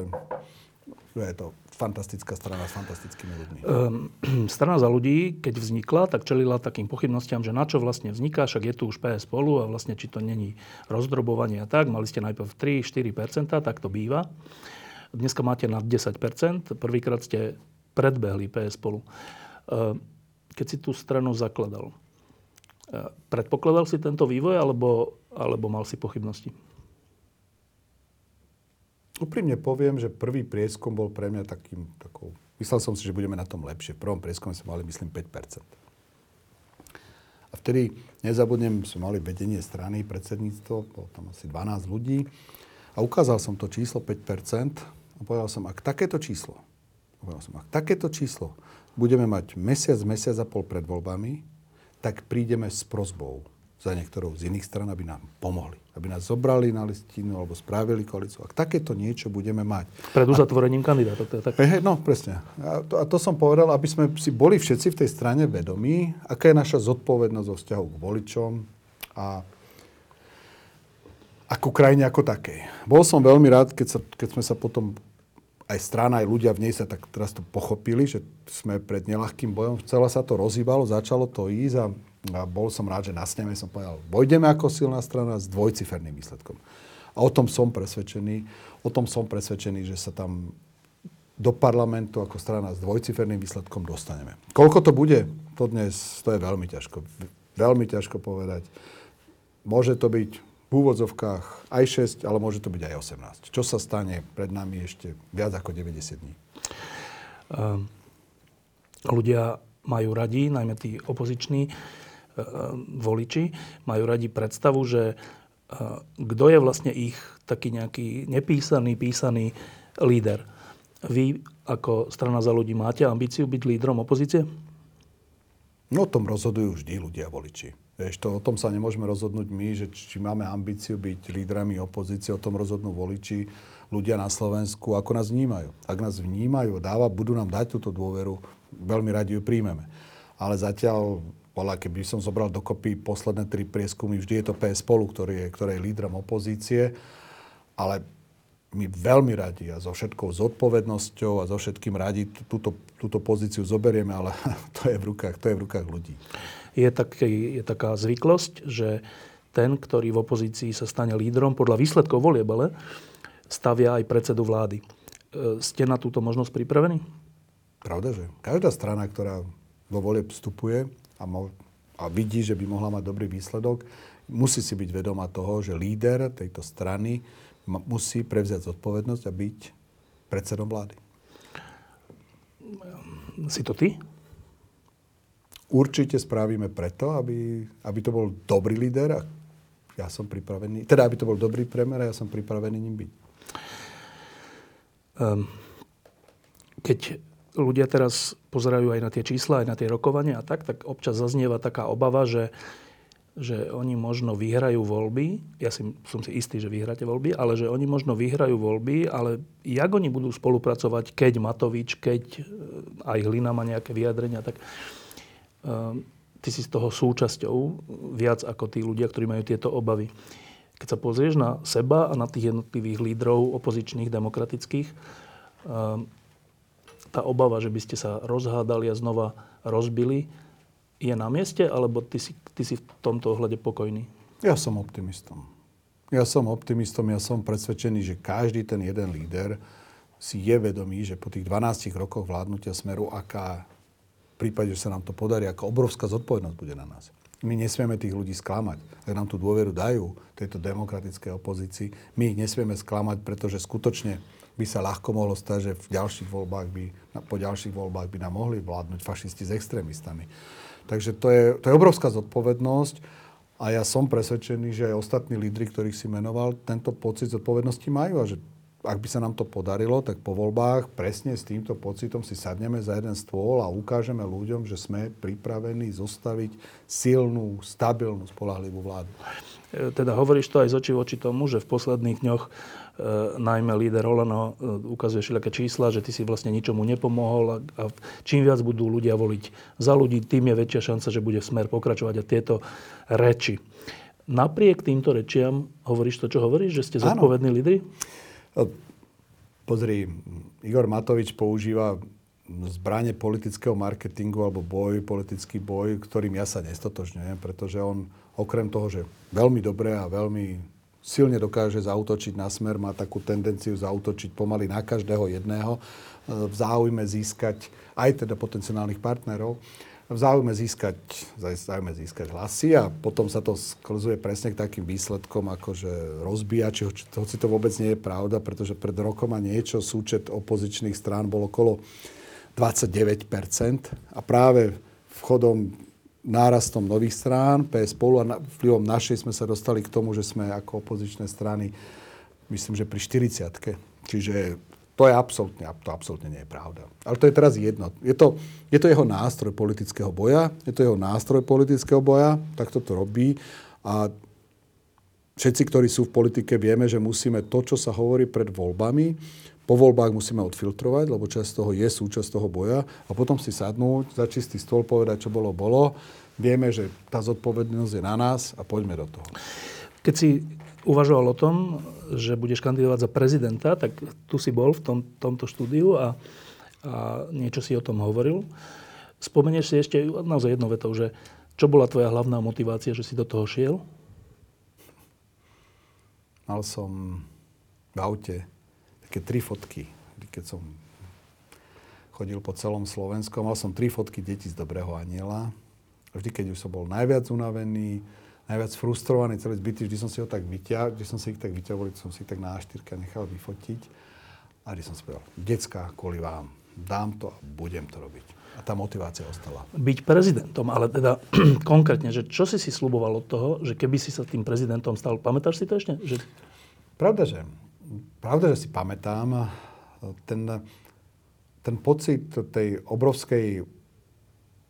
je to fantastická strana s fantastickými ľuďmi. Um, strana za ľudí, keď vznikla, tak čelila takým pochybnostiam, že na čo vlastne vzniká, však je tu už PS spolu a vlastne či to není rozdrobovanie a tak. Mali ste najprv 3-4%, tak to býva. Dneska máte na 10%, prvýkrát ste predbehli PS spolu. Um, keď si tú stranu zakladal, uh, predpokladal si tento vývoj alebo, alebo mal si pochybnosti? Úprimne poviem, že prvý prieskum bol pre mňa takým, takou... Myslel som si, že budeme na tom lepšie. V prvom prieskume sme mali, myslím, 5 A vtedy, nezabudnem, sme mali vedenie strany, predsedníctvo, bolo tam asi 12 ľudí. A ukázal som to číslo 5% a povedal som, ak takéto číslo, povedal som, ak takéto číslo budeme mať mesiac, mesiac a pol pred voľbami, tak prídeme s prozbou za niektorou z iných stran, aby nám pomohli. Aby nás zobrali na listinu alebo spravili koalíciu. Ak takéto niečo budeme mať. Pred uzatvorením kandidátov. To je tak... No, presne. A to, a to som povedal, aby sme si boli všetci v tej strane vedomí, aká je naša zodpovednosť vo vzťahu k voličom a ako krajine ako takej. Bol som veľmi rád, keď, sa, keď sme sa potom aj strana, aj ľudia v nej sa tak teraz to pochopili, že sme pred nelahkým bojom. Celé sa to rozhýbalo, začalo to ísť a a bol som rád, že na sneme som povedal, vojdeme ako silná strana s dvojciferným výsledkom. A o tom som presvedčený, o tom som presvedčený, že sa tam do parlamentu ako strana s dvojciferným výsledkom dostaneme. Koľko to bude, to dnes to je veľmi ťažko. Veľmi ťažko povedať. Môže to byť v úvodzovkách aj 6, ale môže to byť aj 18. Čo sa stane pred nami ešte viac ako 90 dní? Um, ľudia majú radi, najmä tí opoziční voliči, majú radi predstavu, že uh, kto je vlastne ich taký nejaký nepísaný, písaný líder. Vy ako strana za ľudí máte ambíciu byť lídrom opozície? No o tom rozhodujú vždy ľudia voliči. Vieš, to, o tom sa nemôžeme rozhodnúť my, že či máme ambíciu byť lídrami opozície, o tom rozhodnú voliči, ľudia na Slovensku, ako nás vnímajú. Ak nás vnímajú, dáva, budú nám dať túto dôveru, veľmi radi ju príjmeme. Ale zatiaľ, bola, keby som zobral dokopy posledné tri prieskumy, vždy je to PS Spolu, ktorý je, ktorý je lídrom opozície, ale my veľmi radi a so všetkou zodpovednosťou a so všetkým radi túto, túto pozíciu zoberieme, ale to je v rukách, to je v rukách ľudí. Je, taký, je taká zvyklosť, že ten, ktorý v opozícii sa stane lídrom, podľa výsledkov volieb, ale stavia aj predsedu vlády. E, ste na túto možnosť pripravení? Pravda, že každá strana, ktorá vo volieb vstupuje a, mo- a vidí, že by mohla mať dobrý výsledok, musí si byť vedoma toho, že líder tejto strany musí prevziať zodpovednosť a byť predsedom vlády. Si to ty? Určite spravíme preto, aby, aby to bol dobrý líder a ja som pripravený, teda aby to bol dobrý premer a ja som pripravený ním byť. Um, keď ľudia teraz pozerajú aj na tie čísla, aj na tie rokovania a tak, tak občas zaznieva taká obava, že že oni možno vyhrajú voľby, ja si, som si istý, že vyhráte voľby, ale že oni možno vyhrajú voľby, ale jak oni budú spolupracovať, keď Matovič, keď e, aj Hlina má nejaké vyjadrenia, tak uh, ty si z toho súčasťou viac ako tí ľudia, ktorí majú tieto obavy. Keď sa pozrieš na seba a na tých jednotlivých lídrov opozičných, demokratických, uh, tá obava, že by ste sa rozhádali a znova rozbili, je na mieste, alebo ty si, ty si v tomto ohľade pokojný? Ja som optimistom. Ja som optimistom, ja som presvedčený, že každý ten jeden líder si je vedomý, že po tých 12 rokoch vládnutia Smeru, aká v prípade, že sa nám to podarí, aká obrovská zodpovednosť bude na nás. My nesmieme tých ľudí sklamať. Ak nám tú dôveru dajú tejto demokratickej opozícii, my ich nesmieme sklamať, pretože skutočne by sa ľahko mohlo stať, že v ďalších voľbách by, po ďalších voľbách by nám mohli vládnuť fašisti s extrémistami. Takže to je, to je obrovská zodpovednosť a ja som presvedčený, že aj ostatní lídry, ktorých si menoval, tento pocit zodpovednosti majú a že ak by sa nám to podarilo, tak po voľbách presne s týmto pocitom si sadneme za jeden stôl a ukážeme ľuďom, že sme pripravení zostaviť silnú, stabilnú, spolahlivú vládu. E, teda hovoríš to aj z očí voči tomu, že v posledných dňoch E, najmä líder Olano e, ukazuje všelijaké čísla, že ty si vlastne ničomu nepomohol a, a čím viac budú ľudia voliť za ľudí, tým je väčšia šanca, že bude smer pokračovať a tieto reči. Napriek týmto rečiam hovoríš to, čo hovoríš, že ste zodpovední lídry? Pozri, Igor Matovič používa zbranie politického marketingu alebo boj, politický boj, ktorým ja sa nestotožňujem, pretože on okrem toho, že veľmi dobré a veľmi silne dokáže zautočiť na smer, má takú tendenciu zautočiť pomaly na každého jedného e, v záujme získať aj teda potenciálnych partnerov, v záujme získať, záujme získať hlasy a potom sa to sklzuje presne k takým výsledkom, ako že rozbíjači, hoci to vôbec nie je pravda, pretože pred rokom a niečo súčet opozičných strán bol okolo 29% a práve vchodom nárastom nových strán, PS spolu a vplyvom našej sme sa dostali k tomu, že sme ako opozičné strany, myslím, že pri 40 Čiže to je absolútne, to absolútne nie je pravda. Ale to je teraz jedno. Je to, je to jeho nástroj politického boja, je to jeho nástroj politického boja, tak to robí. A všetci, ktorí sú v politike, vieme, že musíme to, čo sa hovorí pred voľbami, po voľbách musíme odfiltrovať, lebo časť toho je súčasť toho boja a potom si sadnúť, za čistý stôl povedať, čo bolo, bolo. Vieme, že tá zodpovednosť je na nás a poďme do toho. Keď si uvažoval o tom, že budeš kandidovať za prezidenta, tak tu si bol v tom, tomto štúdiu a, a niečo si o tom hovoril. Spomenieš si ešte naozaj jednou vetou, že čo bola tvoja hlavná motivácia, že si do toho šiel? mal som v aute také tri fotky, keď som chodil po celom Slovensku. Mal som tri fotky detí z Dobrého aniela. Vždy, keď už som bol najviac unavený, najviac frustrovaný celý zbytý, vždy som si ho tak vyťahol, vždy som si ich tak vyťahol, som si ich tak na A4 nechal vyfotiť. A vždy som si povedal, decka, kvôli vám, dám to a budem to robiť. A tá motivácia ostala. Byť prezidentom, ale teda konkrétne, že čo si si sluboval od toho, že keby si sa tým prezidentom stal, pamätáš si to ešte? Že... Pravda, že, pravda, že si pamätám. Ten, ten pocit tej obrovskej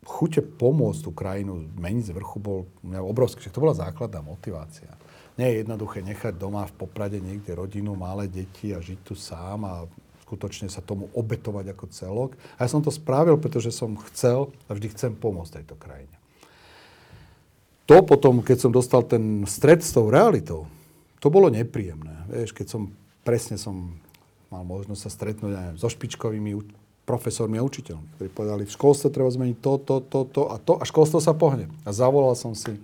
chute pomôcť tú krajinu zmeniť z vrchu bol obrovský. Že to bola základná motivácia. Nie je jednoduché nechať doma v Poprade niekde rodinu, malé deti a žiť tu sám a skutočne sa tomu obetovať ako celok. A ja som to spravil, pretože som chcel a vždy chcem pomôcť tejto krajine. To potom, keď som dostal ten stred s tou realitou, to bolo nepríjemné. Vieš, keď som, presne som mal možnosť sa stretnúť aj so špičkovými profesormi a učiteľmi, ktorí povedali, v školstve treba zmeniť to, to, to, to a to a školstvo sa pohne. A zavolal som si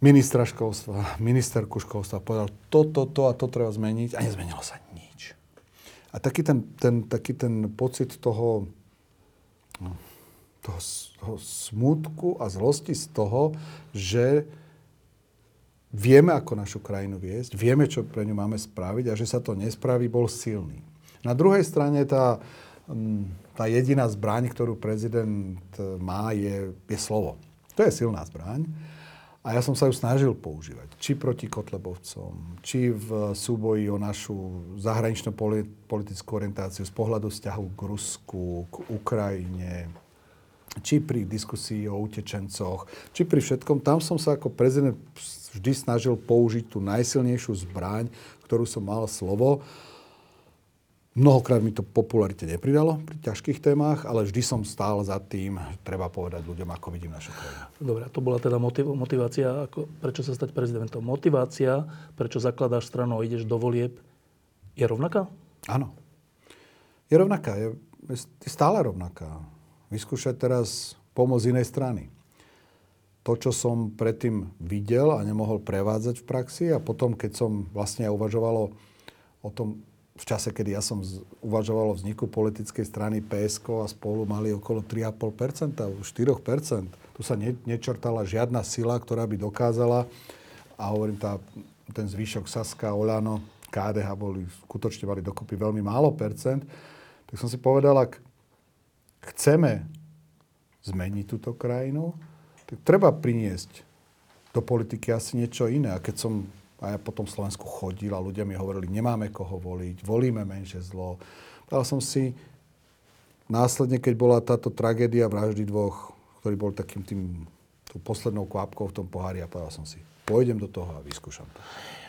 ministra školstva, ministerku školstva povedal, to, to, to a to treba zmeniť a nezmenilo sa nič. A taký ten, ten, taký ten pocit toho, no, toho, toho smutku a zlosti z toho, že vieme, ako našu krajinu viesť, vieme, čo pre ňu máme spraviť a že sa to nespraví, bol silný. Na druhej strane tá, mm, tá jediná zbraň, ktorú prezident e, má, je, je slovo. To je silná zbraň. A ja som sa ju snažil používať. Či proti Kotlebovcom, či v súboji o našu zahraničnú politickú orientáciu z pohľadu vzťahu k Rusku, k Ukrajine, či pri diskusii o utečencoch, či pri všetkom. Tam som sa ako prezident vždy snažil použiť tú najsilnejšiu zbraň, ktorú som mal slovo. Mnohokrát mi to popularite nepridalo pri ťažkých témach, ale vždy som stál za tým, treba povedať ľuďom, ako vidím našu krajinu. Dobre, to bola teda motiv- motivácia, ako, prečo sa stať prezidentom. Motivácia, prečo zakladáš stranu a ideš do volieb, je rovnaká? Áno. Je rovnaká. Je, je stále rovnaká. Vyskúšať teraz pomoc inej strany. To, čo som predtým videl a nemohol prevádzať v praxi a potom, keď som vlastne uvažovalo o tom, v čase, kedy ja som uvažoval o vzniku politickej strany PSK a spolu mali okolo 3,5%, 4%. Tu sa ne, nečrtala žiadna sila, ktorá by dokázala, a hovorím, tá, ten zvyšok Saska, Olano, KDH boli, skutočne mali dokopy veľmi málo percent, tak som si povedal, ak chceme zmeniť túto krajinu, treba priniesť do politiky asi niečo iné. A keď som a ja po tom Slovensku chodil a ľudia mi hovorili, nemáme koho voliť, volíme menšie zlo. Povedal som si, následne, keď bola táto tragédia vraždy dvoch, ktorý bol takým tým, tú poslednou kvapkou v tom pohári a povedal som si, pôjdem do toho a vyskúšam to.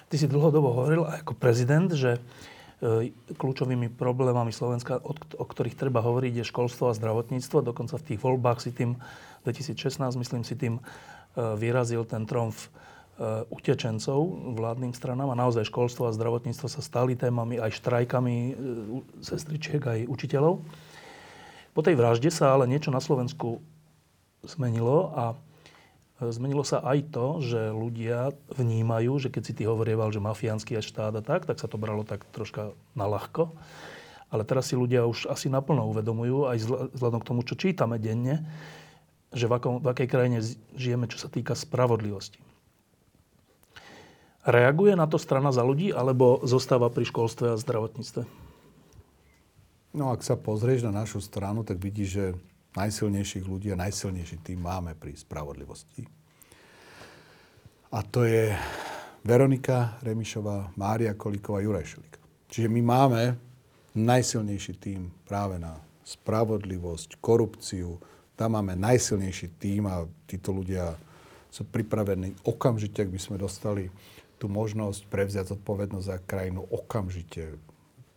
Ty si dlhodobo hovoril ako prezident, že e, kľúčovými problémami Slovenska, o ktorých treba hovoriť, je školstvo a zdravotníctvo. Dokonca v tých voľbách si tým, 2016, myslím si, tým e, vyrazil ten tromf Eh, utečencov vládnym stranám a naozaj školstvo a zdravotníctvo sa stali témami aj štrajkami eh, sestričiek aj učiteľov. Po tej vražde sa ale niečo na Slovensku zmenilo a zmenilo sa aj to, že ľudia vnímajú, že keď si ty hovorieval, že mafiánsky je štát a tak, tak sa to bralo tak troška na ľahko. Ale teraz si ľudia už asi naplno uvedomujú, aj vzhľadom k tomu, čo čítame denne, že v, akom, v akej krajine žijeme, čo sa týka spravodlivosti. Reaguje na to strana za ľudí, alebo zostáva pri školstve a zdravotníctve? No ak sa pozrieš na našu stranu, tak vidíš, že najsilnejších ľudí a najsilnejší tým máme pri spravodlivosti. A to je Veronika Remišová, Mária Kolíková, Juraj Šulík. Čiže my máme najsilnejší tým práve na spravodlivosť, korupciu. Tam máme najsilnejší tým a títo ľudia sú pripravení okamžite, ak by sme dostali tú možnosť prevziať zodpovednosť za krajinu okamžite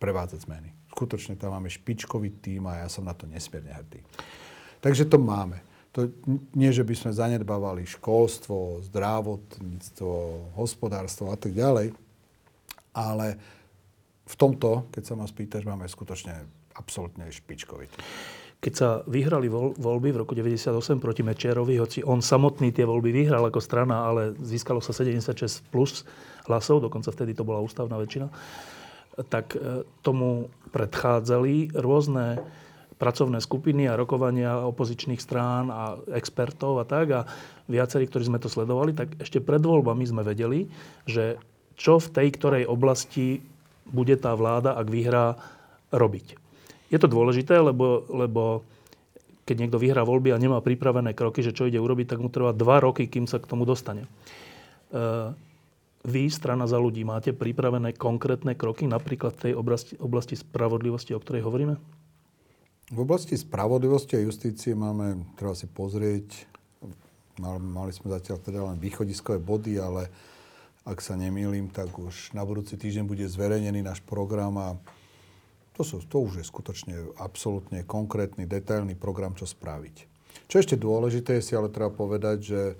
prevádzať zmeny. Skutočne tam máme špičkový tým a ja som na to nesmierne hrdý. Takže to máme. To nie, že by sme zanedbávali školstvo, zdravotníctvo, hospodárstvo a tak ďalej, ale v tomto, keď sa ma spýtaš, máme skutočne absolútne špičkový. Keď sa vyhrali voľby v roku 98 proti Mečerovi, hoci on samotný tie voľby vyhral ako strana, ale získalo sa 76 plus hlasov, dokonca vtedy to bola ústavná väčšina, tak e, tomu predchádzali rôzne pracovné skupiny a rokovania opozičných strán a expertov a tak. A viacerí, ktorí sme to sledovali, tak ešte pred voľbami sme vedeli, že čo v tej ktorej oblasti bude tá vláda, ak vyhrá, robiť. Je to dôležité, lebo, lebo keď niekto vyhrá voľby a nemá pripravené kroky, že čo ide urobiť, tak mu trvá dva roky, kým sa k tomu dostane. E, vy, strana za ľudí, máte pripravené konkrétne kroky, napríklad v tej oblasti, oblasti spravodlivosti, o ktorej hovoríme? V oblasti spravodlivosti a justície máme, treba si pozrieť, mali sme zatiaľ teda len východiskové body, ale ak sa nemýlim, tak už na budúci týždeň bude zverejnený náš program a to, sú, to už je skutočne absolútne konkrétny, detailný program, čo spraviť. Čo ešte dôležité si ale treba povedať, že e,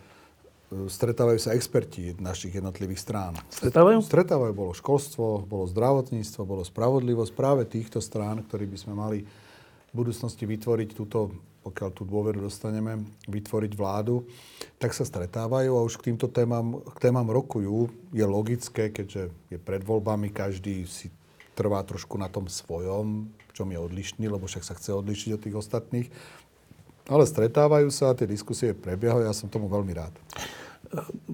stretávajú sa experti našich jednotlivých strán. Stretávajú? Stretávajú. Bolo školstvo, bolo zdravotníctvo, bolo spravodlivosť práve týchto strán, ktorí by sme mali v budúcnosti vytvoriť túto, pokiaľ tú dôveru dostaneme, vytvoriť vládu, tak sa stretávajú a už k týmto témam, k témam rokujú. Je logické, keďže je pred voľbami, každý si trvá trošku na tom svojom, čom je odlišný, lebo však sa chce odlišiť od tých ostatných. Ale stretávajú sa, tie diskusie prebiehajú, ja som tomu veľmi rád.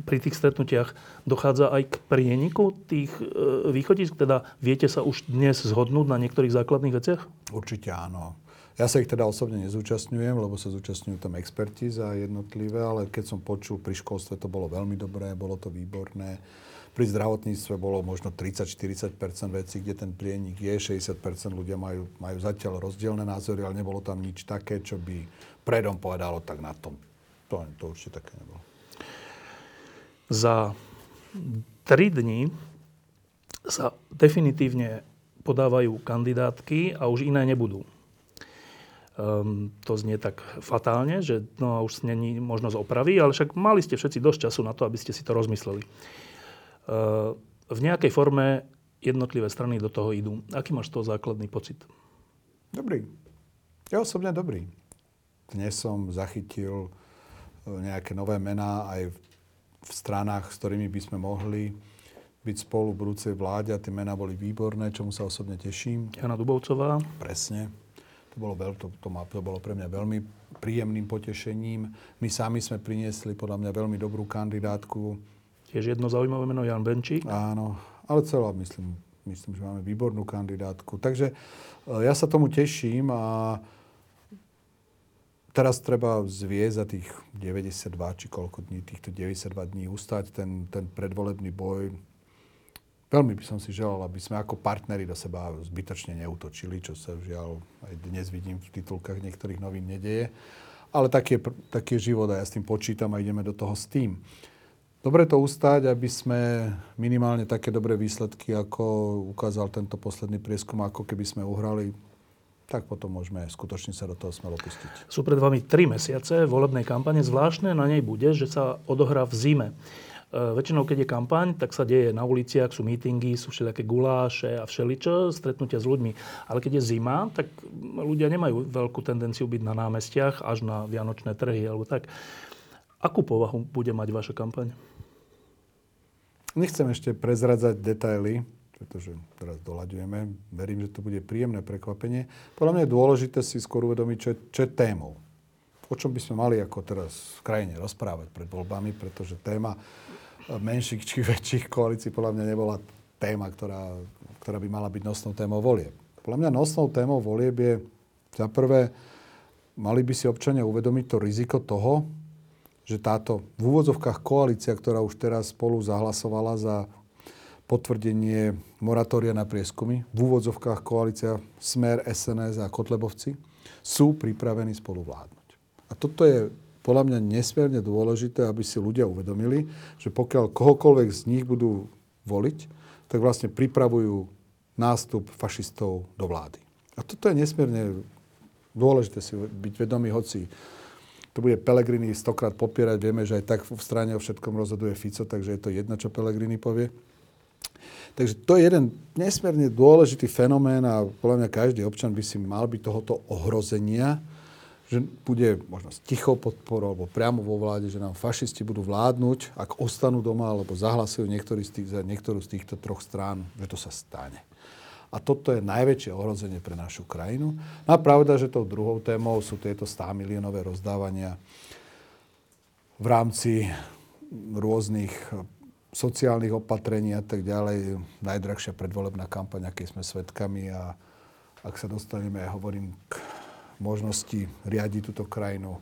Pri tých stretnutiach dochádza aj k prieniku tých e, východisk? Teda viete sa už dnes zhodnúť na niektorých základných veciach? Určite áno. Ja sa ich teda osobne nezúčastňujem, lebo sa zúčastňujú tam experti za jednotlivé, ale keď som počul pri školstve, to bolo veľmi dobré, bolo to výborné. Pri zdravotníctve bolo možno 30-40% vecí, kde ten prienik je, 60 ľudia majú, majú zatiaľ rozdielne názory, ale nebolo tam nič také, čo by predom povedalo tak na tom. To, to určite také nebolo. Za tri dní sa definitívne podávajú kandidátky a už iné nebudú. Um, to znie tak fatálne, že no, už není možnosť opravy, ale však mali ste všetci dosť času na to, aby ste si to rozmysleli v nejakej forme jednotlivé strany do toho idú. Aký máš to základný pocit? Dobrý. Ja osobne dobrý. Dnes som zachytil e, nejaké nové mená aj v stranách, s ktorými by sme mohli byť spolu v budúcej vláde a tie mená boli výborné, čomu sa osobne teším. Jana Dubovcová. Presne. To bolo, veľ, to, to, má, to bolo pre mňa veľmi príjemným potešením. My sami sme priniesli podľa mňa veľmi dobrú kandidátku Tiež jedno zaujímavé meno, Jan Benčík. Áno, ale celá myslím, myslím, že máme výbornú kandidátku. Takže e, ja sa tomu teším a teraz treba zviesť za tých 92 či koľko dní, týchto 92 dní ustať ten, ten predvolebný boj. Veľmi by som si želal, aby sme ako partneri do seba zbytočne neutočili, čo sa žiaľ aj dnes vidím v titulkách niektorých novín nedeje. Ale taký je, taký je život a ja s tým počítam a ideme do toho s tým dobre to ustať, aby sme minimálne také dobré výsledky, ako ukázal tento posledný prieskum, ako keby sme uhrali, tak potom môžeme skutočne sa do toho smelo pustiť. Sú pred vami tri mesiace volebnej kampane. Zvláštne na nej bude, že sa odohrá v zime. E, väčšinou, keď je kampaň, tak sa deje na uliciach, sú mítingy, sú všelijaké guláše a všeličo, stretnutia s ľuďmi. Ale keď je zima, tak ľudia nemajú veľkú tendenciu byť na námestiach až na vianočné trhy alebo tak. Akú povahu bude mať vaša kampaň? Nechcem ešte prezradzať detaily, pretože teraz doľaďujeme. Verím, že to bude príjemné prekvapenie. Podľa mňa je dôležité si skôr uvedomiť, čo čo je témou. O čom by sme mali ako teraz v krajine rozprávať pred voľbami, pretože téma menších či väčších koalícií podľa mňa nebola téma, ktorá, ktorá by mala byť nosnou témou volieb. Podľa mňa nosnou témou volieb je za prvé, mali by si občania uvedomiť to riziko toho, že táto v úvodzovkách koalícia, ktorá už teraz spolu zahlasovala za potvrdenie moratória na prieskumy, v úvodzovkách koalícia Smer, SNS a Kotlebovci, sú pripravení spolu vládnuť. A toto je podľa mňa nesmierne dôležité, aby si ľudia uvedomili, že pokiaľ kohokoľvek z nich budú voliť, tak vlastne pripravujú nástup fašistov do vlády. A toto je nesmierne dôležité si byť vedomý, hoci to bude Pelegrini stokrát popierať. Vieme, že aj tak v strane o všetkom rozhoduje Fico, takže je to jedno, čo Pelegrini povie. Takže to je jeden nesmierne dôležitý fenomén a podľa mňa každý občan by si mal byť tohoto ohrozenia, že bude možno s tichou podporou alebo priamo vo vláde, že nám fašisti budú vládnuť, ak ostanú doma alebo zahlasujú niektorý z tých, za niektorú z týchto troch strán, že to sa stane. A toto je najväčšie ohrozenie pre našu krajinu. No a pravda, že tou druhou témou sú tieto 100 miliónové rozdávania v rámci rôznych sociálnych opatrení a tak ďalej. Najdrahšia predvolebná kampaň, aké sme svedkami a ak sa dostaneme, ja hovorím, k možnosti riadiť túto krajinu,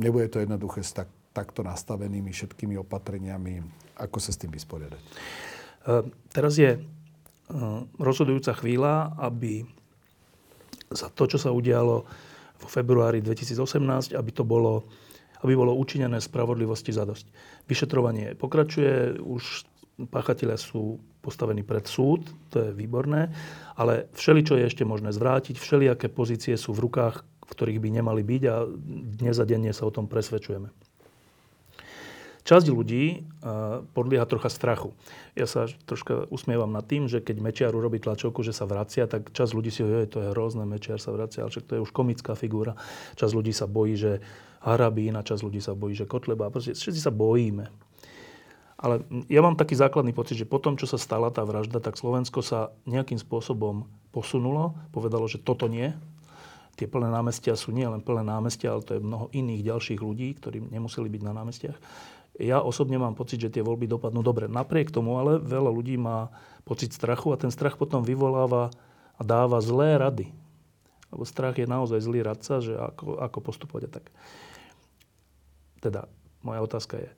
nebude to jednoduché s tak, takto nastavenými všetkými opatreniami. Ako sa s tým vysporiadať? Uh, teraz je rozhodujúca chvíľa, aby za to, čo sa udialo vo februári 2018, aby to bolo aby bolo učinené spravodlivosti zadosť. Vyšetrovanie pokračuje, už páchatelia sú postavení pred súd, to je výborné, ale všeli, čo je ešte možné zvrátiť, všelijaké pozície sú v rukách, v ktorých by nemali byť a dnes a denne sa o tom presvedčujeme. Časť ľudí podlieha trocha strachu. Ja sa troška usmievam nad tým, že keď Mečiar urobí tlačovku, že sa vracia, tak časť ľudí si hovorí, to je hrozné, Mečiar sa vracia, ale však to je už komická figúra. Časť ľudí sa bojí, že Harabín a časť ľudí sa bojí, že Kotleba. Proste všetci sa bojíme. Ale ja mám taký základný pocit, že po tom, čo sa stala tá vražda, tak Slovensko sa nejakým spôsobom posunulo, povedalo, že toto nie, tie plné námestia sú nie len plné námestia, ale to je mnoho iných ďalších ľudí, ktorí nemuseli byť na námestiach. Ja osobne mám pocit, že tie voľby dopadnú dobre. Napriek tomu ale veľa ľudí má pocit strachu a ten strach potom vyvoláva a dáva zlé rady. Lebo strach je naozaj zlý radca, že ako, ako postupovať a tak. Teda, moja otázka je,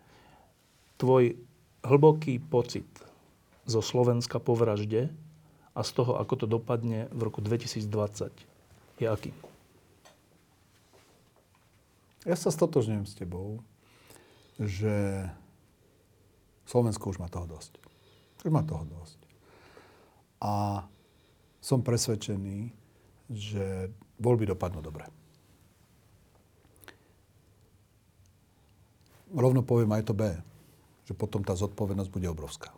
tvoj hlboký pocit zo Slovenska po vražde a z toho, ako to dopadne v roku 2020, je aký? Ja sa stotožňujem s tebou že Slovensko už má toho dosť. Už má toho dosť. A som presvedčený, že voľby dopadnú dobre. Rovno poviem aj to B, že potom tá zodpovednosť bude obrovská.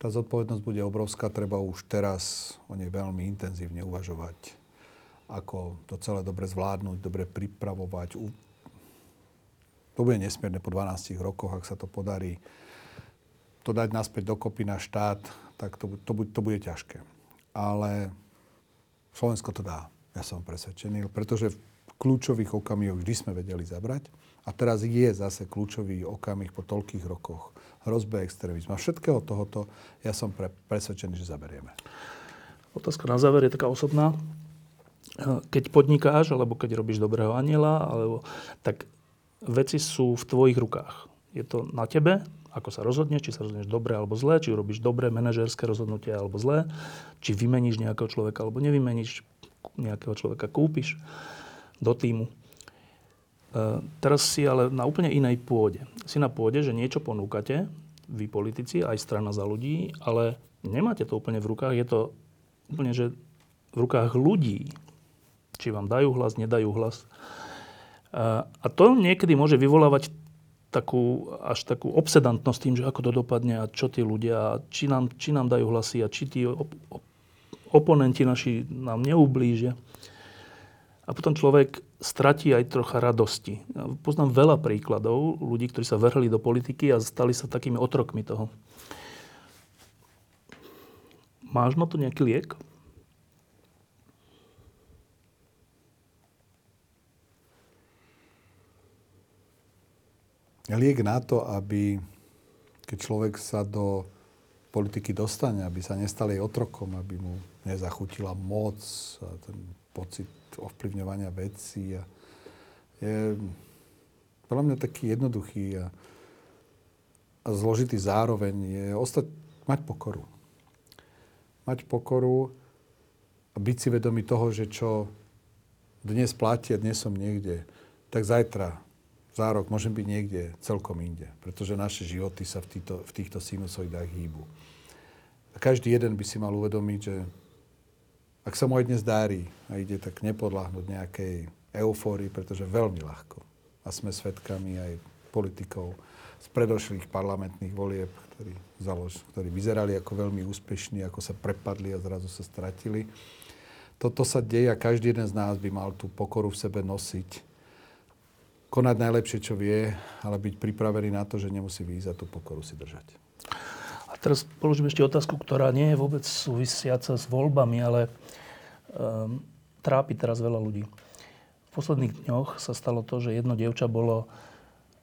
Tá zodpovednosť bude obrovská, treba už teraz o nej veľmi intenzívne uvažovať, ako to celé dobre zvládnuť, dobre pripravovať, to bude nesmierne po 12 rokoch, ak sa to podarí to dať naspäť dokopy na štát, tak to, to, to bude ťažké. Ale Slovensko to dá, ja som presvedčený, pretože v kľúčových okamihoch vždy sme vedeli zabrať a teraz je zase kľúčový okamih po toľkých rokoch hrozbe extrémizmu. Všetkého tohoto ja som pre, presvedčený, že zaberieme. Otázka na záver je taká osobná. Keď podnikáš, alebo keď robíš dobrého aniela, alebo, tak veci sú v tvojich rukách. Je to na tebe, ako sa rozhodneš, či sa rozhodneš dobre alebo zle, či urobíš dobré manažerské rozhodnutie alebo zlé, či vymeníš nejakého človeka alebo nevymeníš, nejakého človeka kúpiš do týmu. E, teraz si ale na úplne inej pôde. Si na pôde, že niečo ponúkate, vy politici, aj strana za ľudí, ale nemáte to úplne v rukách, je to úplne, že v rukách ľudí. Či vám dajú hlas, nedajú hlas. A to niekedy môže vyvolávať takú, až takú obsedantnosť tým, že ako to dopadne a čo tí ľudia, či nám, či nám dajú hlasy a či tí op, op, oponenti naši nám neublížia. A potom človek stratí aj trocha radosti. Ja poznám veľa príkladov ľudí, ktorí sa vrhli do politiky a stali sa takými otrokmi toho. Máš na to nejaký liek? Liek na to, aby keď človek sa do politiky dostane, aby sa nestal jej otrokom, aby mu nezachutila moc a ten pocit ovplyvňovania vecí. A je podľa mňa taký jednoduchý a, a zložitý zároveň je ostať, mať pokoru. Mať pokoru a byť si vedomý toho, že čo dnes platí a dnes som niekde, tak zajtra za rok môžem byť niekde celkom inde, pretože naše životy sa v, týto, v týchto sinusoidách hýbu. A každý jeden by si mal uvedomiť, že ak sa mu aj dnes dári a ide, tak nepodláhnuť nejakej eufórii, pretože veľmi ľahko. A sme svetkami aj politikov, z predošlých parlamentných volieb, ktorí, založ, ktorí vyzerali ako veľmi úspešní, ako sa prepadli a zrazu sa stratili. Toto sa deje a každý jeden z nás by mal tú pokoru v sebe nosiť. Konať najlepšie, čo vie, ale byť pripravený na to, že nemusí výjsť a tú pokoru si držať. A teraz položím ešte otázku, ktorá nie je vôbec súvisiaca s voľbami, ale um, trápi teraz veľa ľudí. V posledných dňoch sa stalo to, že jedno dievča bolo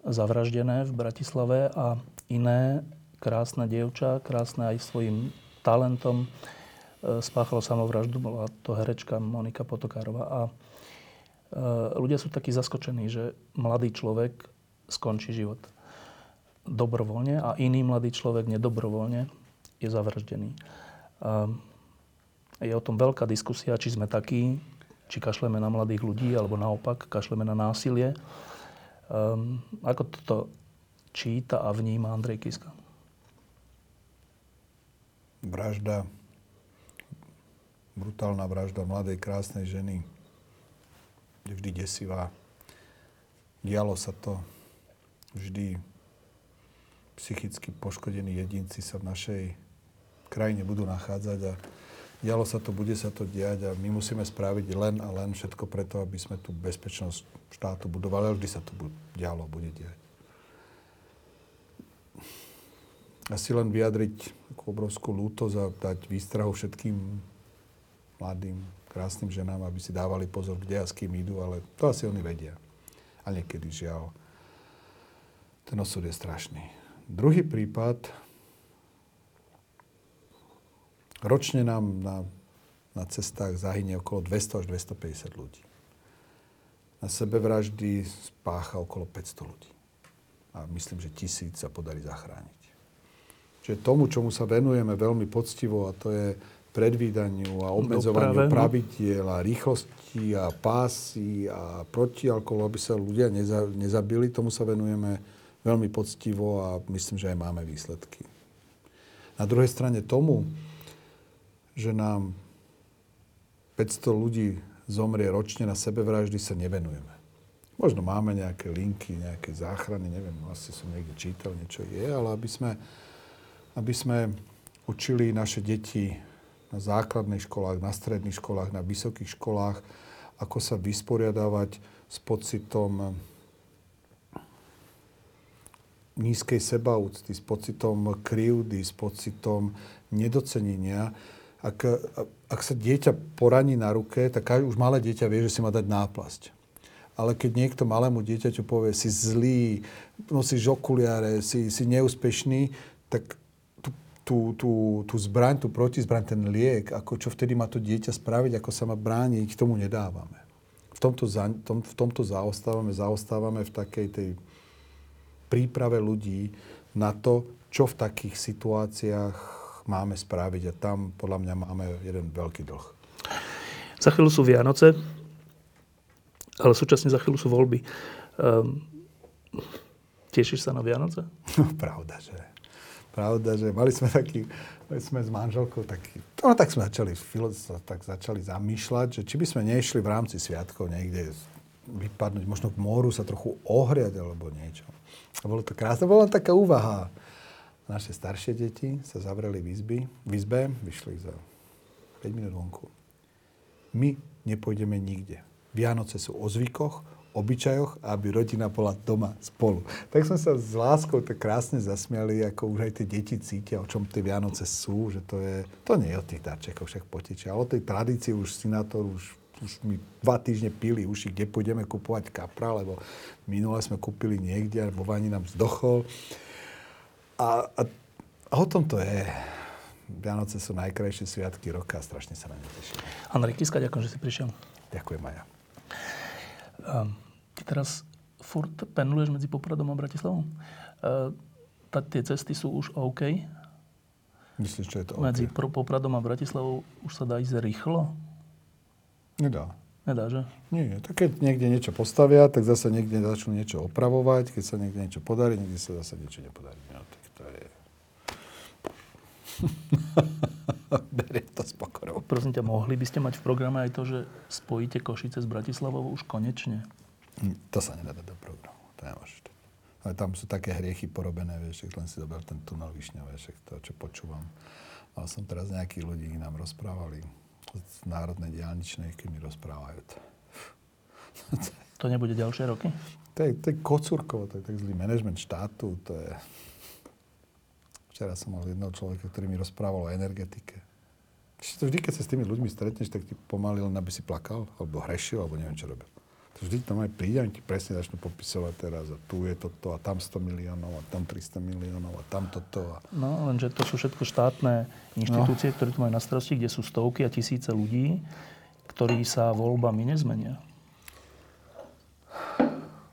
zavraždené v Bratislave a iné krásne dievča, krásne aj svojim talentom, e, spáchalo samovraždu, bola to herečka Monika Potokárová. A ľudia sú takí zaskočení, že mladý človek skončí život dobrovoľne a iný mladý človek nedobrovoľne je zavraždený. A je o tom veľká diskusia, či sme takí, či kašleme na mladých ľudí, alebo naopak kašleme na násilie. Um, ako toto číta a vníma Andrej Kiska? Vražda, brutálna vražda mladej, krásnej ženy je vždy desivá. Dialo sa to vždy psychicky poškodení jedinci sa v našej krajine budú nachádzať a dialo sa to, bude sa to diať a my musíme spraviť len a len všetko preto, aby sme tú bezpečnosť štátu budovali, ale vždy sa to dialo, bude diať. Asi len vyjadriť obrovskú lútosť a dať výstrahu všetkým mladým, krásnym ženám, aby si dávali pozor, kde a s kým idú, ale to asi oni vedia. A niekedy žiaľ. Ten osud je strašný. Druhý prípad, ročne nám na, na cestách zahynie okolo 200 až 250 ľudí na sebevraždy spácha okolo 500 ľudí. A myslím, že tisíc sa podarí zachrániť. Čiže tomu, čomu sa venujeme veľmi poctivo, a to je predvídaniu a obmedzovaniu Doprave, pravidiel a rýchlosti a pásy a protialkoholu, aby sa ľudia neza, nezabili, tomu sa venujeme veľmi poctivo a myslím, že aj máme výsledky. Na druhej strane tomu, že nám 500 ľudí zomrie ročne na sebevraždy, sa nevenujeme. Možno máme nejaké linky, nejaké záchrany, neviem, asi som niekde čítal, niečo je, ale aby sme, aby sme učili naše deti na základných školách, na stredných školách, na vysokých školách, ako sa vysporiadavať s pocitom nízkej sebaúcty, s pocitom krivdy, s pocitom nedocenenia, ak, ak sa dieťa poraní na ruke, tak už malé dieťa vie, že si má dať náplasť. Ale keď niekto malému dieťaťu povie, si zlý, nosíš okuliare, si, si neúspešný, tak tú, tú, tú, zbraň, tú protizbraň, ten liek, ako čo vtedy má to dieťa spraviť, ako sa má brániť, tomu nedávame. V tomto, za, tom, v tomto zaostávame, zaostávame v takej tej príprave ľudí na to, čo v takých situáciách máme spraviť a tam podľa mňa máme jeden veľký dlh. Za chvíľu sú Vianoce, ale súčasne za chvíľu sú voľby. Um, tešíš sa na Vianoce? No, pravda, že. Pravda, že mali sme taký, sme s manželkou taký, no tak sme začali, tak začali zamýšľať, že či by sme nešli v rámci sviatkov niekde vypadnúť, možno k moru sa trochu ohriať alebo niečo. A bolo to krásne, bola taká úvaha. Naše staršie deti sa zavreli v, izby, v izbe, vyšli za 5 minút vonku. My nepôjdeme nikde. Vianoce sú o zvykoch, obyčajoch aby rodina bola doma spolu. Tak sme sa s láskou tak krásne zasmiali, ako už aj tie deti cítia, o čom tie Vianoce sú, že to je, to nie je o tých darčekoch však potiče, ale o tej tradícii už Sinátor už, už mi dva týždne pili uši, kde pôjdeme kupovať kapra, lebo minule sme kúpili niekde a vo vani nám zdochol. A, a, a o tom to je. Vianoce sú najkrajšie sviatky roka a strašne sa na ne teším. Andrej Kiska, ďakujem, že si prišiel. Ďakujem, Maja. Um, ty teraz furt penuluješ medzi Popradom a Bratislavou? Uh, tak tie cesty sú už OK? Myslíš, čo je to OK? Medzi Popradom a Bratislavou už sa dá ísť rýchlo? Nedá. Nedá, že? Nie, tak keď niekde niečo postavia, tak zase niekde začnú niečo opravovať. Keď sa niekde niečo podarí, niekde sa zase niečo nepodarí. No, tak to je... Beriem to s pokorou. Prosím ťa, mohli by ste mať v programe aj to, že spojíte Košice s Bratislavou už konečne? Hm, to sa nedá dať do programu. To nemôžeš. Ale tam sú také hriechy porobené, vieš, len si dober ten tunel Višňa, vieš, to, čo počúvam. Mal som teraz nejakých ľudí, nám rozprávali z Národnej diálničnej, keď mi rozprávajú. To nebude ďalšie roky? To je, to je kocúrkovo, to je tak zlý manažment štátu, to je... Včera som mal jedného človeka, ktorý mi rozprával o energetike. To vždy, keď sa s tými ľuďmi stretneš, tak ti pomaly len, aby si plakal, alebo hrešil, alebo neviem, čo robil. To vždy tam aj príde, ti presne začnú popisovať teraz a tu je toto a tam 100 miliónov a tam 300 miliónov a tam toto. A... No, lenže to sú všetko štátne inštitúcie, no. ktoré tu majú na starosti, kde sú stovky a tisíce ľudí, ktorí sa voľbami nezmenia.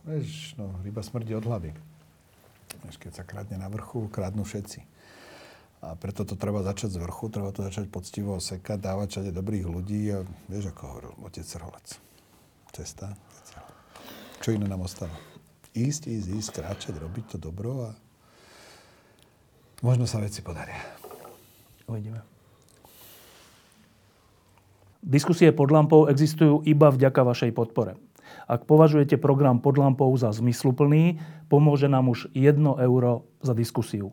Vieš, no, ryba smrdí od hlavy. Vieš, keď sa kradne na vrchu, kradnú všetci. A preto to treba začať z vrchu, treba to začať poctivo sekať, dávať všade dobrých ľudí a vieš, ako hovoril otec Rolec. Cesta, Čo iné nám ostáva? Ísť, ísť, ísť, kráčať, robiť to dobro a možno sa veci podaria. Uvidíme. Diskusie pod lampou existujú iba vďaka vašej podpore. Ak považujete program pod lampou za zmysluplný, pomôže nám už 1 euro za diskusiu.